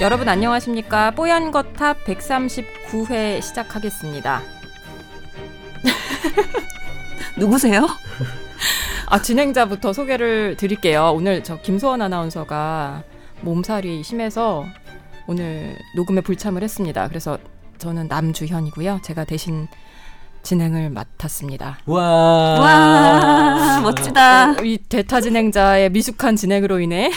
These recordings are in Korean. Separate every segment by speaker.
Speaker 1: 여러분 안녕하십니까? 뽀얀 거탑 139회 시작하겠습니다.
Speaker 2: 누구세요?
Speaker 1: 아, 진행자부터 소개를 드릴게요. 오늘 저 김소원 아나운서가 몸살이 심해서 오늘 녹음에 불참을 했습니다. 그래서 저는 남주현이고요. 제가 대신 진행을 맡았습니다.
Speaker 3: 와,
Speaker 2: 와 멋지다.
Speaker 1: 어, 이 대타 진행자의 미숙한 진행으로 인해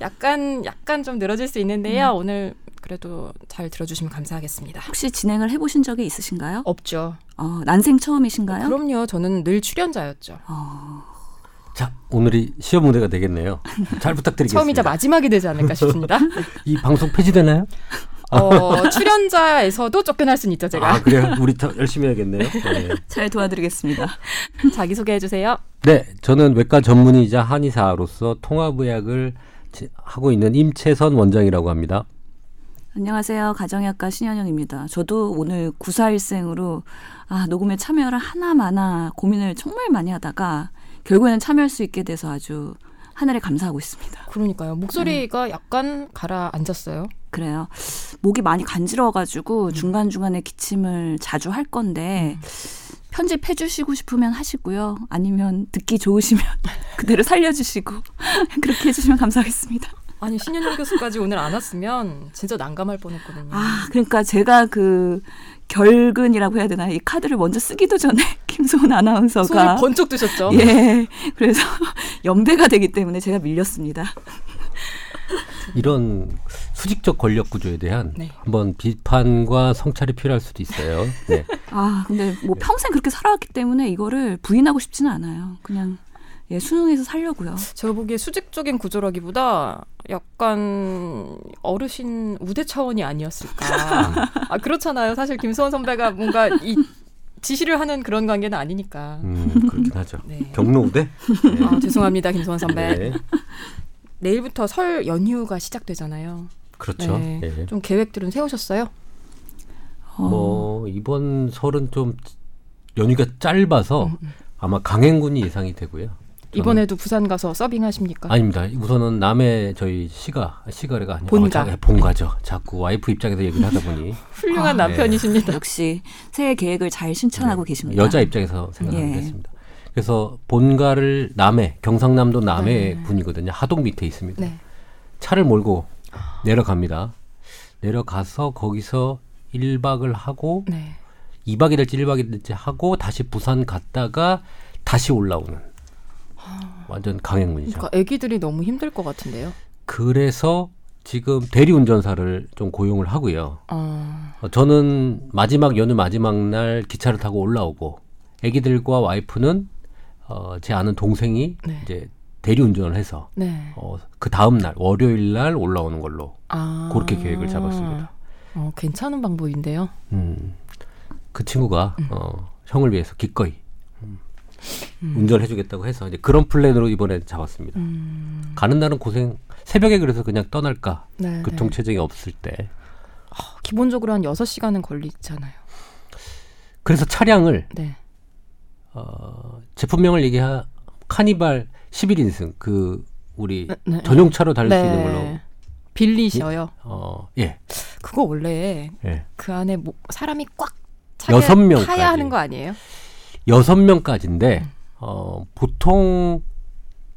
Speaker 1: 약간 약간 좀 늘어질 수 있는데요. 음. 오늘 그래도 잘 들어주시면 감사하겠습니다.
Speaker 2: 혹시 진행을 해보신 적이 있으신가요?
Speaker 1: 없죠.
Speaker 2: 어, 난생 처음이신가요?
Speaker 1: 그럼요. 저는 늘 출연자였죠. 어...
Speaker 3: 자, 오늘이 시험 무대가 되겠네요. 잘 부탁드리겠습니다.
Speaker 1: 처음이자 마지막이 되지 않을까 싶습니다.
Speaker 3: 이 방송 폐지되나요?
Speaker 1: 어, 출연자에서도 쫓겨날 수는 있죠, 제가.
Speaker 3: 아, 그래요? 우리 더 열심히 해야겠네요. 네.
Speaker 2: 잘 도와드리겠습니다.
Speaker 1: 자기소개해 주세요.
Speaker 3: 네, 저는 외과 전문의자 한의사로서 통합의학을 하고 있는 임채선 원장이라고 합니다.
Speaker 2: 안녕하세요. 가정의학과 신현영입니다. 저도 오늘 구사일생으로 아, 녹음에 참여를 하나마나 고민을 정말 많이 하다가 결국에는 참여할 수 있게 돼서 아주 하늘에 감사하고 있습니다.
Speaker 1: 그러니까요. 목소리가 음. 약간 가라앉았어요.
Speaker 2: 그래요. 목이 많이 간지러워가지고 음. 중간중간에 기침을 자주 할 건데 음. 편집해 주시고 싶으면 하시고요. 아니면 듣기 좋으시면 그대로 살려주시고 그렇게 해주시면 감사하겠습니다.
Speaker 1: 아니 신현영 교수까지 오늘 안 왔으면 진짜 난감할 뻔했거든요.
Speaker 2: 아 그러니까 제가 그 결근이라고 해야 되나 이 카드를 먼저 쓰기도 전에 김소은 아나운서가
Speaker 1: 손을 번쩍 드셨죠.
Speaker 2: 예, 그래서 연배가 되기 때문에 제가 밀렸습니다.
Speaker 3: 이런 수직적 권력 구조에 대한 네. 한번 비판과 성찰이 필요할 수도 있어요. 네.
Speaker 2: 아 근데 뭐 평생 그렇게 살아왔기 때문에 이거를 부인하고 싶지는 않아요. 그냥 예, 수능에서 살려고요.
Speaker 1: 제가 보기에 수직적인 구조라기보다 약간 어르신 우대 차원이 아니었을까. 아 그렇잖아요. 사실 김수원 선배가 뭔가 이 지시를 하는 그런 관계는 아니니까.
Speaker 3: 음, 그렇긴 하죠. 네. 경로 우대?
Speaker 1: 네. 아, 죄송합니다, 김수원 선배. 네. 내일부터 설 연휴가 시작되잖아요.
Speaker 3: 그렇죠. 네.
Speaker 1: 네. 좀 계획들은 세우셨어요?
Speaker 3: 어. 뭐 이번 설은 좀 연휴가 짧아서 음, 음. 아마 강행군이 예상이 되고요.
Speaker 1: 이번에도 부산 가서 서빙하십니까?
Speaker 3: 아닙니다. 우선은 남의 저희 시가 시가래가 아니라
Speaker 1: 본가
Speaker 3: 어, 본가죠. 자꾸 와이프 입장에서 얘기를 하다 보니
Speaker 1: 훌륭한 아, 남편이십니다.
Speaker 2: 네. 역시 새해 계획을 잘 실천하고 네. 계십니다.
Speaker 3: 여자 입장에서 생각하겠습니다. 예. 그래서 본가를 남해 경상남도 남해 네. 분이거든요. 하동 밑에 있습니다. 네. 차를 몰고 내려갑니다. 내려가서 거기서 1박을 하고 네. 2박이 될지 1박이 될지 하고 다시 부산 갔다가 다시 올라오는 완전 강행군이죠.
Speaker 1: 그러니까 아기들이 너무 힘들 것 같은데요.
Speaker 3: 그래서 지금 대리운전사를 좀 고용을 하고요. 어... 저는 마지막 연휴 마지막 날 기차를 타고 올라오고 아기들과 와이프는 어, 제 아는 동생이 네. 이제 대리운전을 해서 네. 어, 그 다음 날 월요일 날 올라오는 걸로 아... 그렇게 계획을 잡았습니다.
Speaker 1: 어, 괜찮은 방법인데요. 음,
Speaker 3: 그 친구가 음. 어, 형을 위해서 기꺼이 음. 운전을 해주겠다고 해서 이제 그런 플랜으로 이번에 잡았습니다. 음. 가는 날은 고생 새벽에 그래서 그냥 떠날까 네, 교통 네. 체증이 없을 때
Speaker 1: 어, 기본적으로 한 6시간은 걸리잖아요.
Speaker 3: 그래서 차량을 네. 어, 제품명을 얘기하 카니발 11인승 그 우리 네, 네. 전용차로 달릴 수 있는 걸로
Speaker 1: 빌리셔요.
Speaker 3: 어, 예.
Speaker 1: 그거 원래 예. 그 안에 뭐 사람이 꽉 여섯 명 타야 하는 거 아니에요?
Speaker 3: 여섯 명까지인데 음. 어, 보통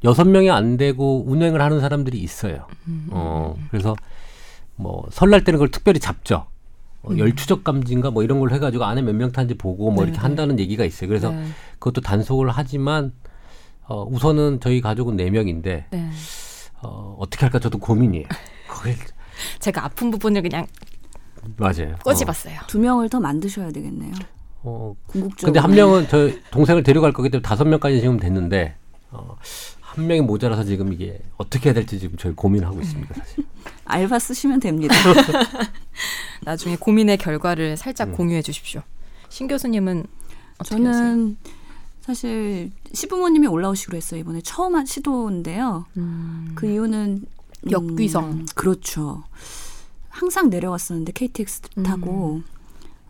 Speaker 3: 여섯 명이 안 되고 운행을 하는 사람들이 있어요. 음. 어, 그래서 뭐 설날 때는 그걸 특별히 잡죠. 어, 음. 열추적 감지인가 뭐 이런 걸 해가지고 안에 몇 명 탄지 보고 뭐 네, 이렇게 한다는 얘기가 있어요. 그래서 네. 그것도 단속을 하지만 어, 우선은 저희 가족은 네 명인데 네. 어, 어떻게 할까 저도 고민이에요.
Speaker 1: 그걸 제가 아픈 부분을 그냥
Speaker 3: 맞아요.
Speaker 1: 꼬집었어요.
Speaker 2: 어. 두 명을 더 만드셔야 되겠네요.
Speaker 3: 어, 궁극적으로. 근데 한 명은 저 동생을 데려갈 거기 때문에 다섯 명까지 지금 됐는데 어, 한 명이 모자라서 지금 이게 어떻게 해야 될지 지금 저희 고민하고 있습니다, 사실.
Speaker 2: 알바 쓰시면 됩니다.
Speaker 1: 나중에 고민의 결과를 살짝 음. 공유해 주십시오. 신 교수님은
Speaker 2: 저는
Speaker 1: 하세요?
Speaker 2: 사실 시부모님이 올라오시기로 했어요. 이번에 처음 한 시도인데요. 음. 그 이유는
Speaker 1: 역귀성. 음,
Speaker 2: 그렇죠. 항상 내려왔었는데 KTX 타고 음.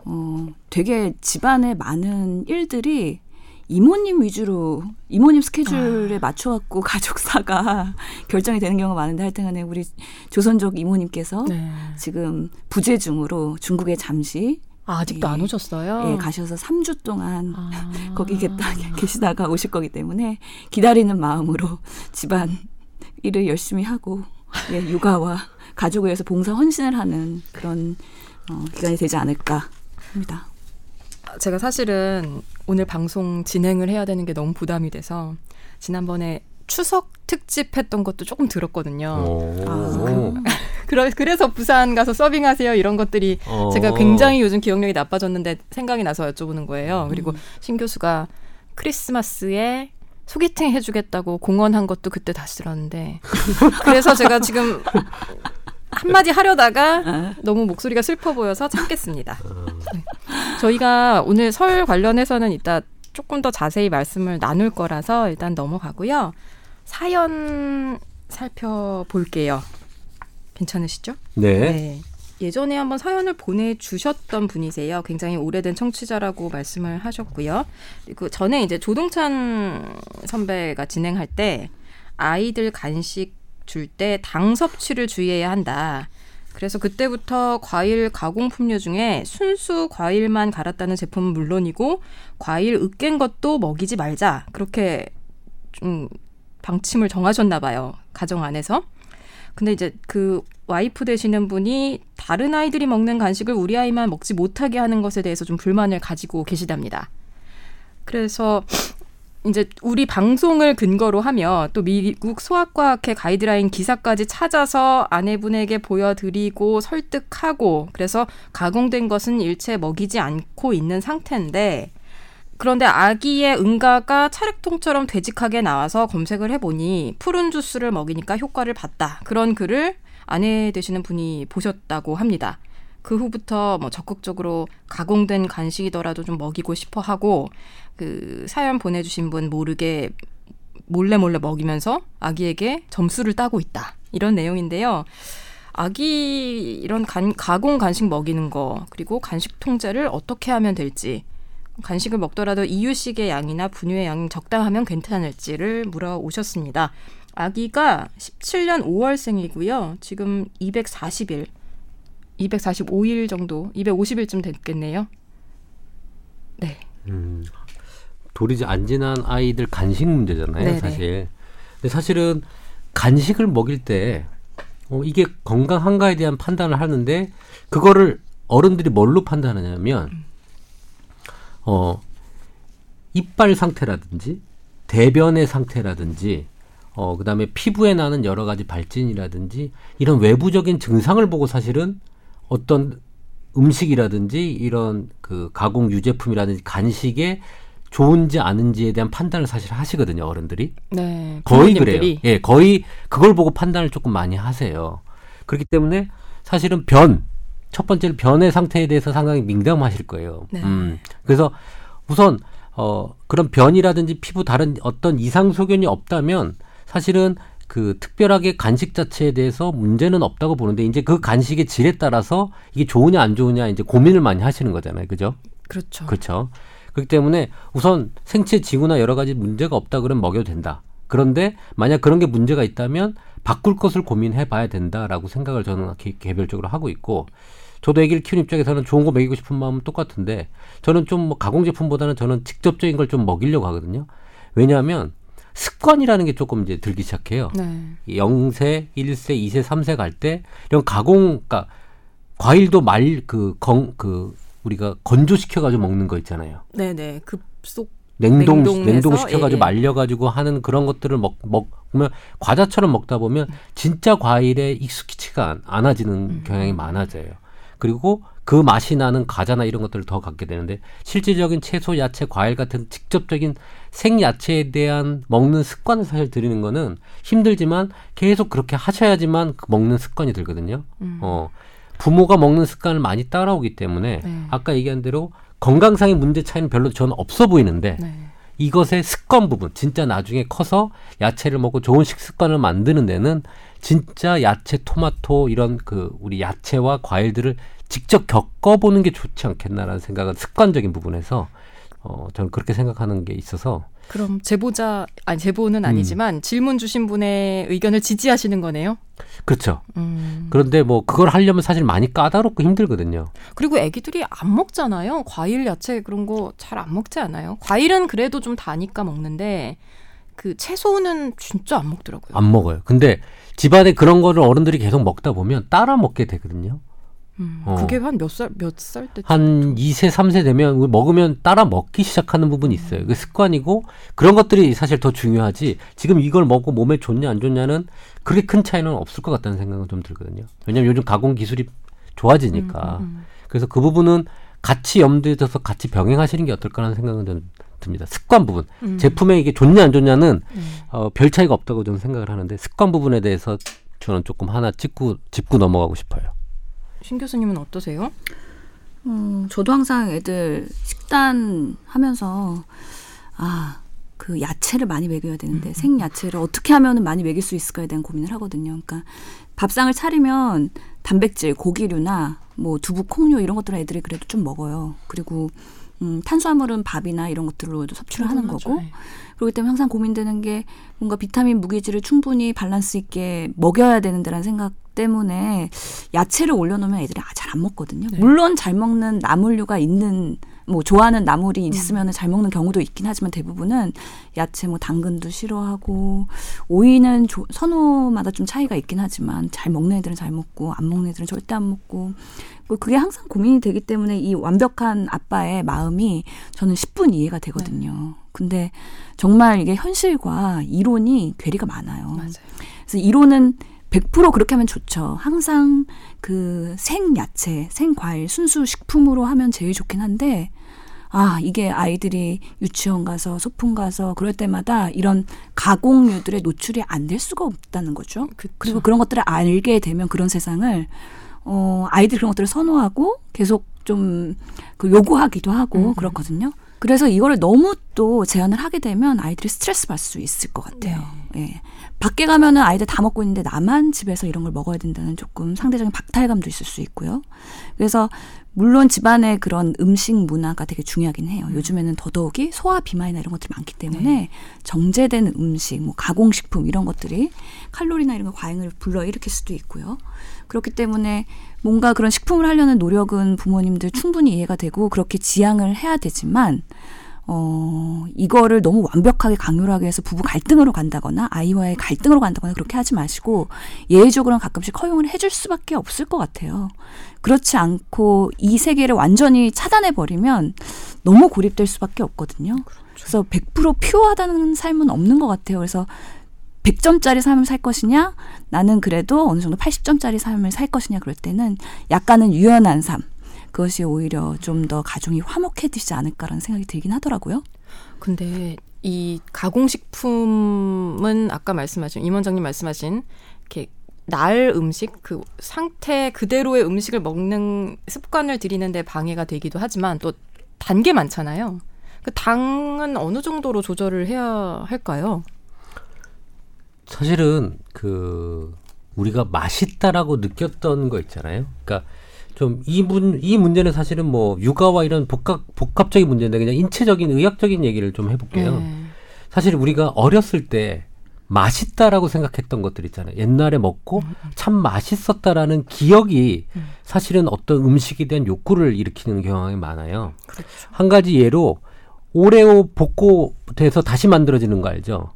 Speaker 2: 어, 되게 집안에 많은 일들이 이모님 위주로 이모님 스케줄에 아. 맞춰갖고 가족사가 결정이 되는 경우가 많은데 하여튼간에 우리 조선족 이모님께서 네. 지금 부재 중으로 중국에 잠시
Speaker 1: 아, 아직도 예, 안 오셨어요?
Speaker 2: 예, 가셔서 3주 동안 아. 거기 계시다가 오실 거기 때문에 기다리는 마음으로 집안 일을 열심히 하고 예, 육아와 가족을 위해서 봉사 헌신을 하는 그런 어, 기간이 되지 않을까 합니다.
Speaker 1: 제가 사실은 오늘 방송 진행을 해야 되는 게 너무 부담이 돼서 지난번에 추석 특집 했던 것도 조금 들었거든요. 아, 그, 그래서 부산 가서 서빙하세요 이런 것들이 어. 제가 굉장히 요즘 기억력이 나빠졌는데 생각이 나서 여쭤보는 거예요. 그리고 음. 신 교수가 크리스마스에 소개팅 해주겠다고 공언한 것도 그때 다시 들었는데 그래서 제가 지금 한마디 하려다가 어. 너무 목소리가 슬퍼 보여서 참겠습니다. 네. 저희가 오늘 설 관련해서는 이따 조금 더 자세히 말씀을 나눌 거라서 일단 넘어가고요. 사연 살펴볼게요. 괜찮으시죠?
Speaker 3: 네. 네.
Speaker 1: 예전에 한번 사연을 보내주셨던 분이세요. 굉장히 오래된 청취자라고 말씀을 하셨고요. 그 전에 이제 조동찬 선배가 진행할 때 아이들 간식 줄 때 당 섭취를 주의해야 한다. 그래서 그때부터 과일 가공품류 중에 순수 과일만 갈았다는 제품은 물론이고 과일 으깬 것도 먹이지 말자. 그렇게 좀 방침을 정하셨나 봐요. 가정 안에서. 근데 이제 그 와이프 되시는 분이 다른 아이들이 먹는 간식을 우리 아이만 먹지 못하게 하는 것에 대해서 좀 불만을 가지고 계시답니다. 그래서 이제 우리 방송을 근거로 하며 또 미국 소아과학회 가이드라인 기사까지 찾아서 아내분에게 보여드리고 설득하고 그래서 가공된 것은 일체 먹이지 않고 있는 상태인데 그런데 아기의 응가가 차례통처럼 되직하게 나와서 검색을 해보니 푸른 주스를 먹이니까 효과를 봤다. 그런 글을 아내 되시는 분이 보셨다고 합니다. 그 후부터 뭐 적극적으로 가공된 간식이더라도 좀 먹이고 싶어 하고 그 사연 보내주신 분 모르게 몰래 몰래 먹이면서 아기에게 점수를 따고 있다. 이런 내용인데요. 아기 이런 간, 가공 간식 먹이는 거 그리고 간식 통제를 어떻게 하면 될지 간식을 먹더라도 이유식의 양이나 분유의 양이 적당하면 괜찮을지를 물어오셨습니다. 아기가 17년 5월생이고요. 지금 240일, 245일 정도, 250일쯤 됐겠네요. 네. 음,
Speaker 3: 돌이 안 지난 아이들 간식 문제잖아요, 네네. 사실. 근데 사실은 간식을 먹일 때 어, 이게 건강한가에 대한 판단을 하는데 그거를 어른들이 뭘로 판단하냐면 음. 어, 이빨 상태라든지 대변의 상태라든지 어, 그다음에 피부에 나는 여러 가지 발진이라든지 이런 외부적인 증상을 보고 사실은 어떤 음식이라든지 이런 그 가공 유제품이라든지 간식에 좋은지 아닌지에 대한 판단을 사실 하시거든요, 어른들이.
Speaker 1: 네.
Speaker 3: 거의 그래요. 예, 거의 그걸 보고 판단을 조금 많이 하세요. 그렇기 때문에 사실은 변, 첫 번째는 변의 상태에 대해서 상당히 민감하실 거예요. 네. 음. 그래서 우선 어 그런 변이라든지 피부 다른 어떤 이상 소견이 없다면 사실은 그 특별하게 간식 자체에 대해서 문제는 없다고 보는데 이제 그 간식의 질에 따라서 이게 좋으냐 안 좋으냐 이제 고민을 많이 하시는 거잖아요. 그죠?
Speaker 1: 그렇죠.
Speaker 3: 그렇죠. 그렇기 때문에 우선 생체 지구나 여러 가지 문제가 없다 그러면 먹여도 된다. 그런데 만약 그런 게 문제가 있다면 바꿀 것을 고민해 봐야 된다라고 생각을 저는 개별적으로 하고 있고 저도 애기를 키우는 입장에서는 좋은 거 먹이고 싶은 마음은 똑같은데 저는 좀 뭐 가공 제품보다는 저는 직접적인 걸 좀 먹이려고 하거든요. 왜냐하면 습관이라는 게 조금 이제 들기 시작해요. 네. 0세, 1세, 2세, 3세 갈 때 이런 가공, 그러니까 과일도 말, 그, 건, 그, 우리가 건조시켜 가지고 먹는 거 있잖아요.
Speaker 1: 네네. 급속
Speaker 3: 냉동 냉동 시켜가지고 예, 예. 말려가지고 하는 그런 것들을 먹 먹으면 과자처럼 먹다 보면 진짜 과일에 익숙치가 않아지는 음. 경향이 많아져요. 그리고 그 맛이 나는 과자나 이런 것들을 더 갖게 되는데 실질적인 채소, 야채, 과일 같은 직접적인 생야채에 대한 먹는 습관을 사실 들이는 거는 힘들지만 계속 그렇게 하셔야지만 그 먹는 습관이 들거든요. 음. 어. 부모가 먹는 습관을 많이 따라오기 때문에 네. 아까 얘기한 대로 건강상의 문제 차이는 별로 저는 없어 보이는데 네. 이것의 습관 부분 진짜 나중에 커서 야채를 먹고 좋은 식습관을 만드는 데는 진짜 야채, 토마토 이런 그 우리 야채와 과일들을 직접 겪어보는 게 좋지 않겠나라는 생각은 습관적인 부분에서 어, 저는 그렇게 생각하는 게 있어서
Speaker 1: 그럼 제보자 아니 제보는
Speaker 3: 음.
Speaker 1: 아니지만 질문 주신 분의 의견을 지지하시는 거네요.
Speaker 3: 그렇죠.
Speaker 1: 음.
Speaker 3: 그런데 뭐 그걸 하려면 사실 많이 까다롭고 힘들거든요.
Speaker 1: 그리고 애기들이 안 먹잖아요. 과일, 야채 그런 거 잘 안 먹지 않아요? 과일은 그래도 좀 다니까 먹는데 그 채소는 진짜 안 먹더라고요.
Speaker 3: 안 먹어요. 근데 집안에 그런 거를 어른들이 계속 먹다 보면 따라 먹게 되거든요.
Speaker 1: 음,
Speaker 3: 어.
Speaker 1: 그게 한 몇 살 몇 살 때?
Speaker 3: 한 2세, 3세 되면 먹으면 따라 먹기 시작하는 부분이 있어요. 그 습관이고 그런 것들이 사실 더 중요하지. 지금 이걸 먹고 몸에 좋냐 안 좋냐는 그렇게 큰 차이는 없을 것 같다는 생각은 좀 들거든요. 왜냐면 요즘 가공 기술이 좋아지니까.
Speaker 1: 음,
Speaker 3: 그래서 그 부분은 같이 염두에 둬서 같이 병행하시는 게 어떨까라는 생각은 좀 듭니다. 습관 부분.
Speaker 1: 음.
Speaker 3: 제품에 이게 좋냐 안 좋냐는
Speaker 1: 음.
Speaker 3: 어, 별 차이가 없다고 저는 생각을 하는데 습관 부분에 대해서 저는 조금 하나 짚고 짚고 넘어가고 싶어요.
Speaker 1: 신 교수님은 어떠세요?
Speaker 2: 음, 저도 항상 애들 식단 하면서 아, 그 야채를 많이 먹여야 되는데 생야채를 어떻게 하면 많이 먹일 수 있을까에 대한 고민을 하거든요. 그러니까 밥상을 차리면 단백질, 고기류나 뭐 두부, 콩류 이런 것들은 애들이 그래도 좀 먹어요. 그리고 음, 탄수화물은 밥이나 이런 것들로 섭취를 하는
Speaker 1: 충분하죠.
Speaker 2: 거고
Speaker 1: 네.
Speaker 2: 그렇기 때문에 항상 고민되는 게 뭔가 비타민 무기질을 충분히 밸런스 있게 먹여야 되는데라는 생각 때문에 야채를 올려놓으면 애들이 아, 잘안 먹거든요.
Speaker 1: 네.
Speaker 2: 물론 잘 먹는 나물류가 있는 뭐 좋아하는 나물이 있으면 잘 먹는 경우도 있긴 하지만 대부분은 야채 뭐 당근도 싫어하고 오이는 조- 선호마다 좀 차이가 있긴 하지만 잘 먹는 애들은 잘 먹고 안 먹는 애들은 절대 안 먹고 그- 그게 항상 고민이 되기 때문에 이 완벽한 아빠의 마음이 저는 10분 이해가 되거든요. 근데 정말 이게 현실과 이론이 괴리가 많아요.
Speaker 1: 맞아요.
Speaker 2: 그래서 이론은 100% 그렇게 하면 좋죠. 항상 그 생야채, 생과일, 순수 식품으로 하면 제일 좋긴 한데, 아, 이게 아이들이 유치원 가서 소풍 가서 그럴 때마다 이런 가공류들의 노출이 안 될 수가 없다는 거죠.
Speaker 1: 그쵸.
Speaker 2: 그리고 그런 것들을 알게 되면 그런 세상을 어 아이들이 그런 것들을 선호하고 계속 좀 그 요구하기도 하고
Speaker 1: 음.
Speaker 2: 그렇거든요. 그래서 이거를 너무 또 제한을 하게 되면 아이들이 스트레스 받을 수 있을 것 같아요. 예. 밖에 가면은 아이들 다 먹고 있는데 나만 집에서 이런 걸 먹어야 된다는 조금 상대적인 박탈감도 있을 수 있고요. 그래서 물론 집안의 그런 음식 문화가 되게 중요하긴 해요. 요즘에는 더더욱이 소화 비만이나 이런 것들이 많기 때문에 정제된 음식, 뭐 가공식품 이런 것들이 칼로리나 이런 거 과잉을 불러일으킬 수도 있고요. 그렇기 때문에 뭔가 그런 식품을 하려는 노력은 부모님들 충분히 이해가 되고 그렇게 지향을 해야 되지만 어, 이거를 너무 완벽하게 강요를 하기 위해서 부부 갈등으로 간다거나 아이와의 갈등으로 간다거나 그렇게 하지 마시고 예외적으로는 가끔씩 허용을 해줄 수밖에 없을 것 같아요. 그렇지 않고 이 세계를 완전히 차단해 버리면 너무 고립될 수밖에 없거든요. 그래서 100% 퓨어하다는 삶은 없는 것 같아요. 그래서 100점짜리 삶을 살 것이냐, 나는 그래도 어느 정도 80점짜리 삶을 살 것이냐 그럴 때는 약간은 유연한 삶. 그것이 오히려 좀 더 가정이 화목해지지 않을까라는 생각이 들긴 하더라고요.
Speaker 1: 근데 이 가공식품은 아까 말씀하신 임 원장님 말씀하신 이렇게 날 음식 그 상태 그대로의 음식을 먹는 습관을 들이는데 방해가 되기도 하지만 또단게 많잖아요. 그 당은 어느 정도로 조절을 해야 할까요?
Speaker 3: 사실은 그 우리가 맛있다라고 느꼈던 거 있잖아요. 그러니까 좀 이 문 이 문제는 사실은 뭐 육아와 이런 복합 복합적인 문제인데 그냥 인체적인 의학적인 얘기를 좀 해볼게요.
Speaker 1: 네.
Speaker 3: 사실 우리가 어렸을 때 맛있다라고 생각했던 것들 있잖아요. 옛날에 먹고 참 맛있었다라는 기억이
Speaker 1: 음.
Speaker 3: 사실은 어떤 음식에 대한 욕구를 일으키는 경향이 많아요.
Speaker 1: 그렇죠.
Speaker 3: 한 가지 예로 오레오 볶고 돼서 다시 만들어지는 거 알죠?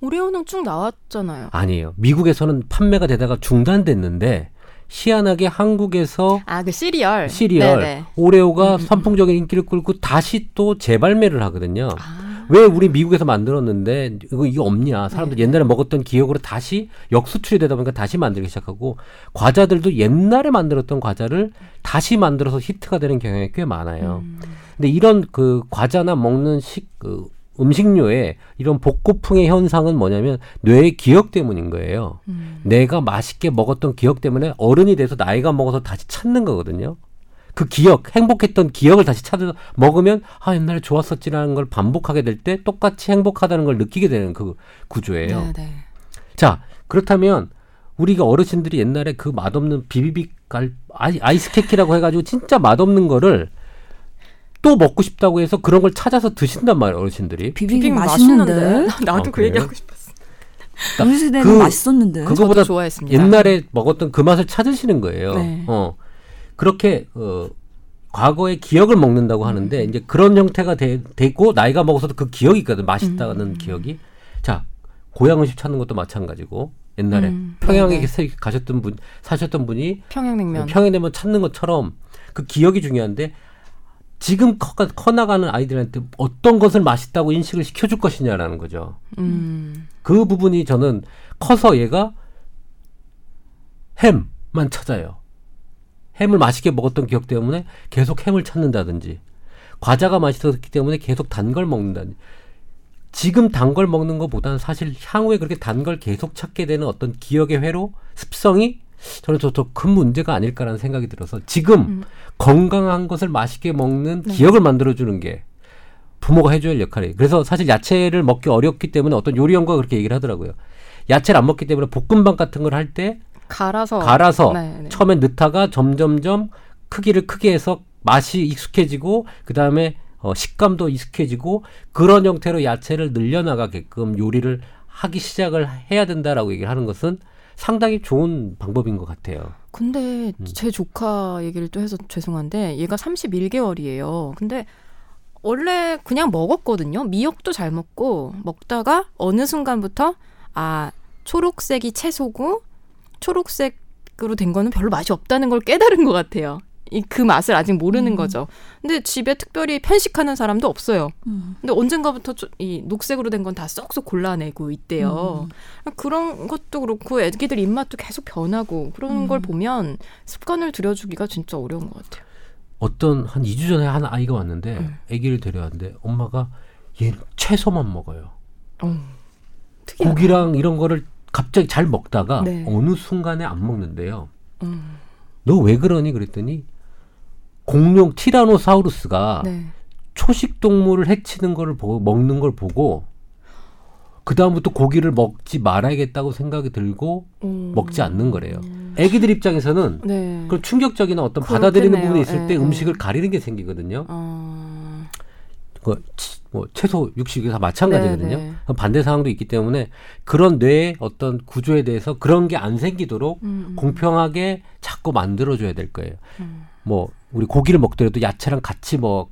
Speaker 1: 오레오는 쭉 나왔잖아요.
Speaker 3: 아니에요. 미국에서는 판매가 되다가 중단됐는데 희한하게 한국에서
Speaker 1: 아 그 시리얼.
Speaker 3: 시리얼
Speaker 1: 네네.
Speaker 3: 오레오가
Speaker 1: 음, 음,
Speaker 3: 선풍적인 인기를 끌고 다시 또 재발매를 하거든요.
Speaker 1: 아,
Speaker 3: 왜 우리 미국에서 만들었는데 이거 이게 없냐? 사람들
Speaker 1: 네.
Speaker 3: 옛날에 먹었던 기억으로 다시 역수출이 되다 보니까 다시 만들기 시작하고 과자들도 옛날에 만들었던 과자를 다시 만들어서 히트가 되는 경향이 꽤 많아요.
Speaker 1: 음.
Speaker 3: 근데 이런 그 과자나 먹는 식그 음식료의 이런 복고풍의 현상은 뭐냐면 뇌의 기억 때문인 거예요.
Speaker 1: 음.
Speaker 3: 내가 맛있게 먹었던 기억 때문에 어른이 돼서 나이가 먹어서 다시 찾는 거거든요. 그 기억, 행복했던 기억을 다시 찾아서 먹으면 아 옛날에 좋았었지라는 걸 반복하게 될 때 똑같이 행복하다는 걸 느끼게 되는 그 구조예요.
Speaker 1: 네네.
Speaker 3: 자 그렇다면 우리가 어르신들이 옛날에 그 맛없는 비비빅 갈 아이, 아이스 케이크라고 해가지고 진짜 맛없는 거를 또 먹고 싶다고 해서 그런 걸 찾아서 드신단 말이에요 어르신들이.
Speaker 2: 비빔
Speaker 1: 비빔
Speaker 2: 맛있는데.
Speaker 1: 맛있는데. 나도
Speaker 3: 아,
Speaker 1: 그? 얘기하고 싶었어.
Speaker 2: 우리 세대는
Speaker 3: 그-
Speaker 2: 맛있었는데.
Speaker 3: 그거보다
Speaker 1: 저도 좋아했습니다.
Speaker 3: 옛날에 먹었던 그 맛을 찾으시는 거예요.
Speaker 1: 네.
Speaker 3: 어 그렇게 어 과거의 기억을 먹는다고
Speaker 1: 음.
Speaker 3: 하는데 이제 그런 형태가 되, 되고 나이가 먹어서도 그 기억이 있거든 맛있다는
Speaker 1: 음.
Speaker 3: 기억이 자 고향 음식 찾는 것도 마찬가지고 옛날에
Speaker 1: 음,
Speaker 3: 평양에
Speaker 1: 네네.
Speaker 3: 가셨던 분 사셨던 분이
Speaker 1: 평양냉면.
Speaker 3: 평양냉면 찾는 것처럼 그 기억이 중요한데 지금 커, 커나가는 아이들한테 어떤 것을 맛있다고 인식을 시켜줄 것이냐라는 거죠.
Speaker 1: 음.
Speaker 3: 그 부분이 저는 커서 얘가 햄만 찾아요. 햄을 맛있게 먹었던 기억 때문에 계속 햄을 찾는다든지 과자가 맛있었기 때문에 계속 단 걸 먹는다든지 지금 단 걸 먹는 것보다는 사실 향후에 그렇게 단 걸 계속 찾게 되는 어떤 기억의 회로 습성이 저는 더 큰 문제가 아닐까라는 생각이 들어서 지금
Speaker 1: 음.
Speaker 3: 건강한 것을 맛있게 먹는
Speaker 1: 네.
Speaker 3: 기억을 만들어주는 게 부모가 해줘야 할 역할이에요. 그래서 사실 야채를 먹기 어렵기 때문에 어떤 요리 연구가 그렇게 얘기를 하더라고요. 야채를 안 먹기 때문에 볶음밥 같은 걸 할 때
Speaker 1: 갈아서.
Speaker 3: 갈아서
Speaker 1: 네, 네.
Speaker 3: 처음에 넣다가 점점점 크기를 크게 해서 맛이 익숙해지고 그 다음에 어, 식감도 익숙해지고 그런 형태로 야채를 늘려나가게끔 요리를 하기 시작을 해야 된다라고 얘기를 하는 것은 상당히 좋은 방법인 것 같아요.
Speaker 1: 근데
Speaker 3: 음.
Speaker 1: 제 조카 얘기를 또 해서 죄송한데 얘가 31개월이에요. 근데 원래 그냥 먹었거든요. 미역도 잘 먹고 먹다가 어느 순간부터 아 초록색이 채소고 초록색으로 된 거는 별로 맛이 없다는 걸 깨달은 것 같아요. 이그 맛을 아직 모르는
Speaker 2: 음.
Speaker 1: 거죠. 근데 집에 특별히 편식하는 사람도 없어요.
Speaker 2: 음.
Speaker 1: 근데 언젠가부터 저- 이 녹색으로 된 건 다 쏙쏙 골라내고 있대요. 그런 것도 그렇고 애기들 입맛도 계속 변하고 그런
Speaker 2: 음.
Speaker 1: 걸 보면 습관을 들여주기가 진짜 어려운 것 같아요.
Speaker 3: 어떤 한 2주 전에 한 아이가 왔는데
Speaker 1: 음.
Speaker 3: 아기를 데려왔는데 엄마가 얘는 채소만 먹어요.
Speaker 1: 어.
Speaker 3: 고기랑 이런 거를 갑자기 잘 먹다가
Speaker 1: 네.
Speaker 3: 어느 순간에 안 먹는데요.
Speaker 1: 음,
Speaker 3: 너왜 그러니 그랬더니 공룡 티라노사우루스가
Speaker 1: 네.
Speaker 3: 초식 동물을 해치는 걸 보고 먹는 걸 보고 그 다음부터 고기를 먹지 말아야겠다고 생각이 들고
Speaker 1: 음.
Speaker 3: 먹지 않는 거래요. 애기들 입장에서는
Speaker 1: 네.
Speaker 3: 그런 충격적인 어떤
Speaker 1: 그렇겠네요.
Speaker 3: 받아들이는 부분이 있을 때
Speaker 1: 예,
Speaker 3: 음식을
Speaker 1: 예.
Speaker 3: 가리는 게 생기거든요.
Speaker 1: 어,
Speaker 3: 그 치- 뭐 채소, 육식이 다 마찬가지거든요.
Speaker 1: 네, 네.
Speaker 3: 반대 상황도 있기 때문에 그런 뇌의 어떤 구조에 대해서 그런 게 안 생기도록
Speaker 1: 음, 음.
Speaker 3: 공평하게 자꾸 만들어줘야 될 거예요.
Speaker 1: 음.
Speaker 3: 뭐 우리 고기를 먹더라도 야채랑 같이 뭐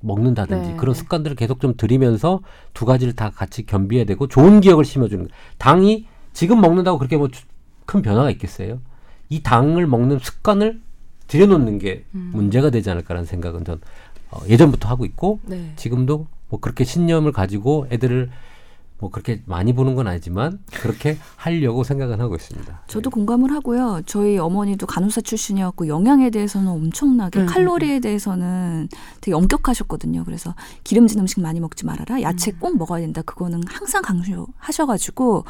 Speaker 3: 먹는다든지
Speaker 1: 네,
Speaker 3: 그런
Speaker 1: 네.
Speaker 3: 습관들을 계속 좀 들이면서 두 가지를 다 같이 겸비해야 되고 좋은 기억을 심어주는 거예요. 당이 지금 먹는다고 그렇게 뭐 큰 변화가 있겠어요? 이 당을 먹는 습관을 들여놓는 게
Speaker 1: 음.
Speaker 3: 문제가 되지 않을까라는 생각은 전 어, 예전부터 하고 있고
Speaker 1: 네.
Speaker 3: 지금도 뭐 그렇게 신념을 가지고 애들을 뭐 그렇게 많이 보는 건 아니지만 그렇게 하려고 생각은 하고 있습니다.
Speaker 2: 저도 공감을 하고요. 저희 어머니도 간호사 출신이었고 영양에 대해서는 엄청나게
Speaker 1: 음,
Speaker 2: 칼로리에 대해서는 되게 엄격하셨거든요. 그래서 기름진 음식 많이 먹지 말아라. 야채 꼭 먹어야 된다. 그거는 항상 강조하셔가지고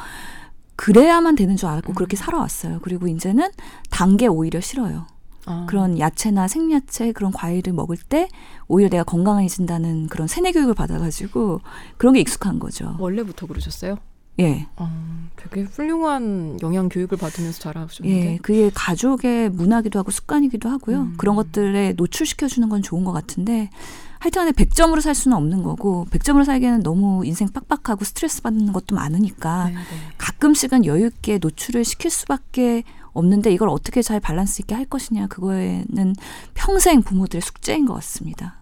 Speaker 2: 그래야만 되는 줄 알고 그렇게 살아왔어요. 그리고 이제는 단 게 오히려 싫어요.
Speaker 1: 아,
Speaker 2: 그런 야채나 생야채 그런 과일을 먹을 때 오히려 내가 건강해진다는 그런 세뇌 교육을 받아가지고 그런 게 익숙한 거죠.
Speaker 1: 원래부터 그러셨어요?
Speaker 2: 예.
Speaker 1: 어, 되게 훌륭한 영양 교육을 받으면서 자라셨는데.
Speaker 2: 예, 그게 가족의 문화기도 하고 습관이기도 하고요.
Speaker 1: 음.
Speaker 2: 그런 것들에 노출시켜 주는 건 좋은 것 같은데 하여튼간에 100점으로 살 수는 없는 거고 100점으로 살기에는 너무 인생 빡빡하고 스트레스 받는 것도 많으니까
Speaker 1: 네, 네.
Speaker 2: 가끔씩은 여유 있게 노출을 시킬 수밖에 없는데 이걸 어떻게 잘 밸런스 있게 할 것이냐 그거에는 평생 부모들의 숙제인 것 같습니다.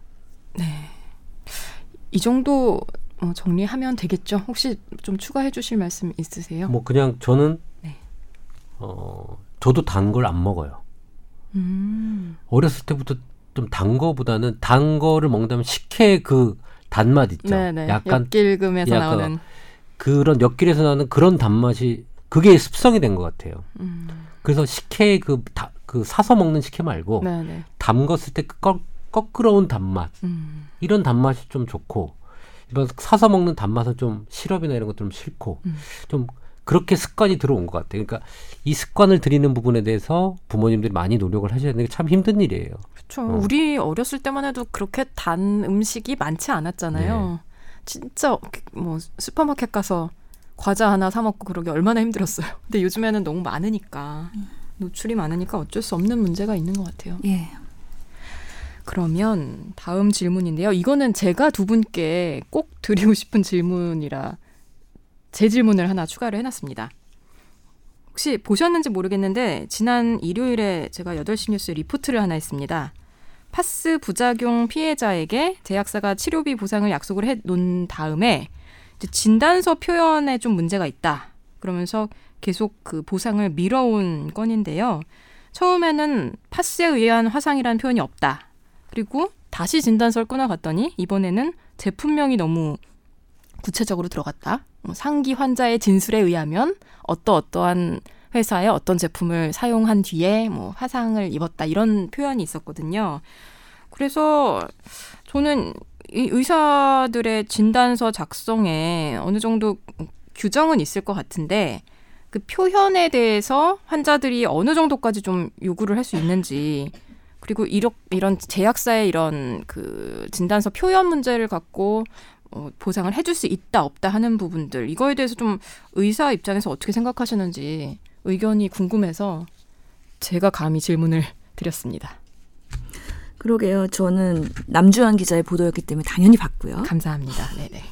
Speaker 1: 이 정도 어, 정리하면 되겠죠? 혹시 좀 추가해 주실 말씀 있으세요?
Speaker 3: 뭐 그냥 저는
Speaker 1: 네.
Speaker 3: 어 저도 단 걸 안 먹어요.
Speaker 1: 음.
Speaker 3: 어렸을 때부터 좀 단 거보다는 단 거를 먹는다면 식혜 그 단맛 있죠.
Speaker 1: 네네.
Speaker 3: 약간
Speaker 1: 엿길금에서
Speaker 3: 약간
Speaker 1: 나오는.
Speaker 3: 그런 엿길에서 나는 그런 단맛이 그게 습성이 된 것 같아요.
Speaker 1: 음.
Speaker 3: 그래서 식혜 그, 다, 그 사서 먹는 식혜 말고
Speaker 1: 네네.
Speaker 3: 담궜을 때 그 꺾, 꺾으러온 단맛
Speaker 1: 음.
Speaker 3: 이런 단맛이 좀 좋고 이런 사서 먹는 단맛은 좀 시럽이나 이런 것들은 싫고
Speaker 1: 음.
Speaker 3: 좀 그렇게 습관이 들어온 것 같아요. 그러니까 이 습관을 들이는 부분에 대해서 부모님들이 많이 노력을 하셔야 되는 게 참 힘든 일이에요.
Speaker 1: 그렇죠.
Speaker 3: 어.
Speaker 1: 우리 어렸을 때만 해도 그렇게 단 음식이 많지 않았잖아요.
Speaker 3: 네.
Speaker 1: 진짜 뭐 슈퍼마켓 가서 과자 하나 사 먹고 그러기 얼마나 힘들었어요. 근데 요즘에는 너무 많으니까 노출이 많으니까 어쩔 수 없는 문제가 있는 것 같아요.
Speaker 2: 예.
Speaker 1: 그러면 다음 질문인데요. 이거는 제가 두 분께 꼭 드리고 싶은 질문이라 제 질문을 하나 추가를 해놨습니다. 혹시 보셨는지 모르겠는데 지난 일요일에 제가 8시 뉴스 리포트를 하나 했습니다. 파스 부작용 피해자에게 제약사가 치료비 보상을 약속을 해 놓은 다음에 진단서 표현에 좀 문제가 있다. 그러면서 계속 그 보상을 미뤄온 건인데요. 처음에는 파스에 의한 화상이라는 표현이 없다. 그리고 다시 진단서를 끊어갔더니 이번에는 제품명이 너무 구체적으로 들어갔다. 뭐 상기 환자의 진술에 의하면 어떠 어떠한 회사의 어떤 제품을 사용한 뒤에 뭐 화상을 입었다 이런 표현이 있었거든요. 그래서 저는 이 의사들의 진단서 작성에 어느 정도 규정은 있을 것 같은데 그 표현에 대해서 환자들이 어느 정도까지 좀 요구를 할 수 있는지 그리고 이런 이런 제약사의 이런 그 진단서 표현 문제를 갖고 어, 보상을 해줄 수 있다 없다 하는 부분들 이거에 대해서 좀 의사 입장에서 어떻게 생각하시는지 의견이 궁금해서 제가 감히 질문을 드렸습니다.
Speaker 2: 그러게요. 저는 남주현 기자의 보도였기 때문에 당연히 봤고요.
Speaker 1: 감사합니다. 네네.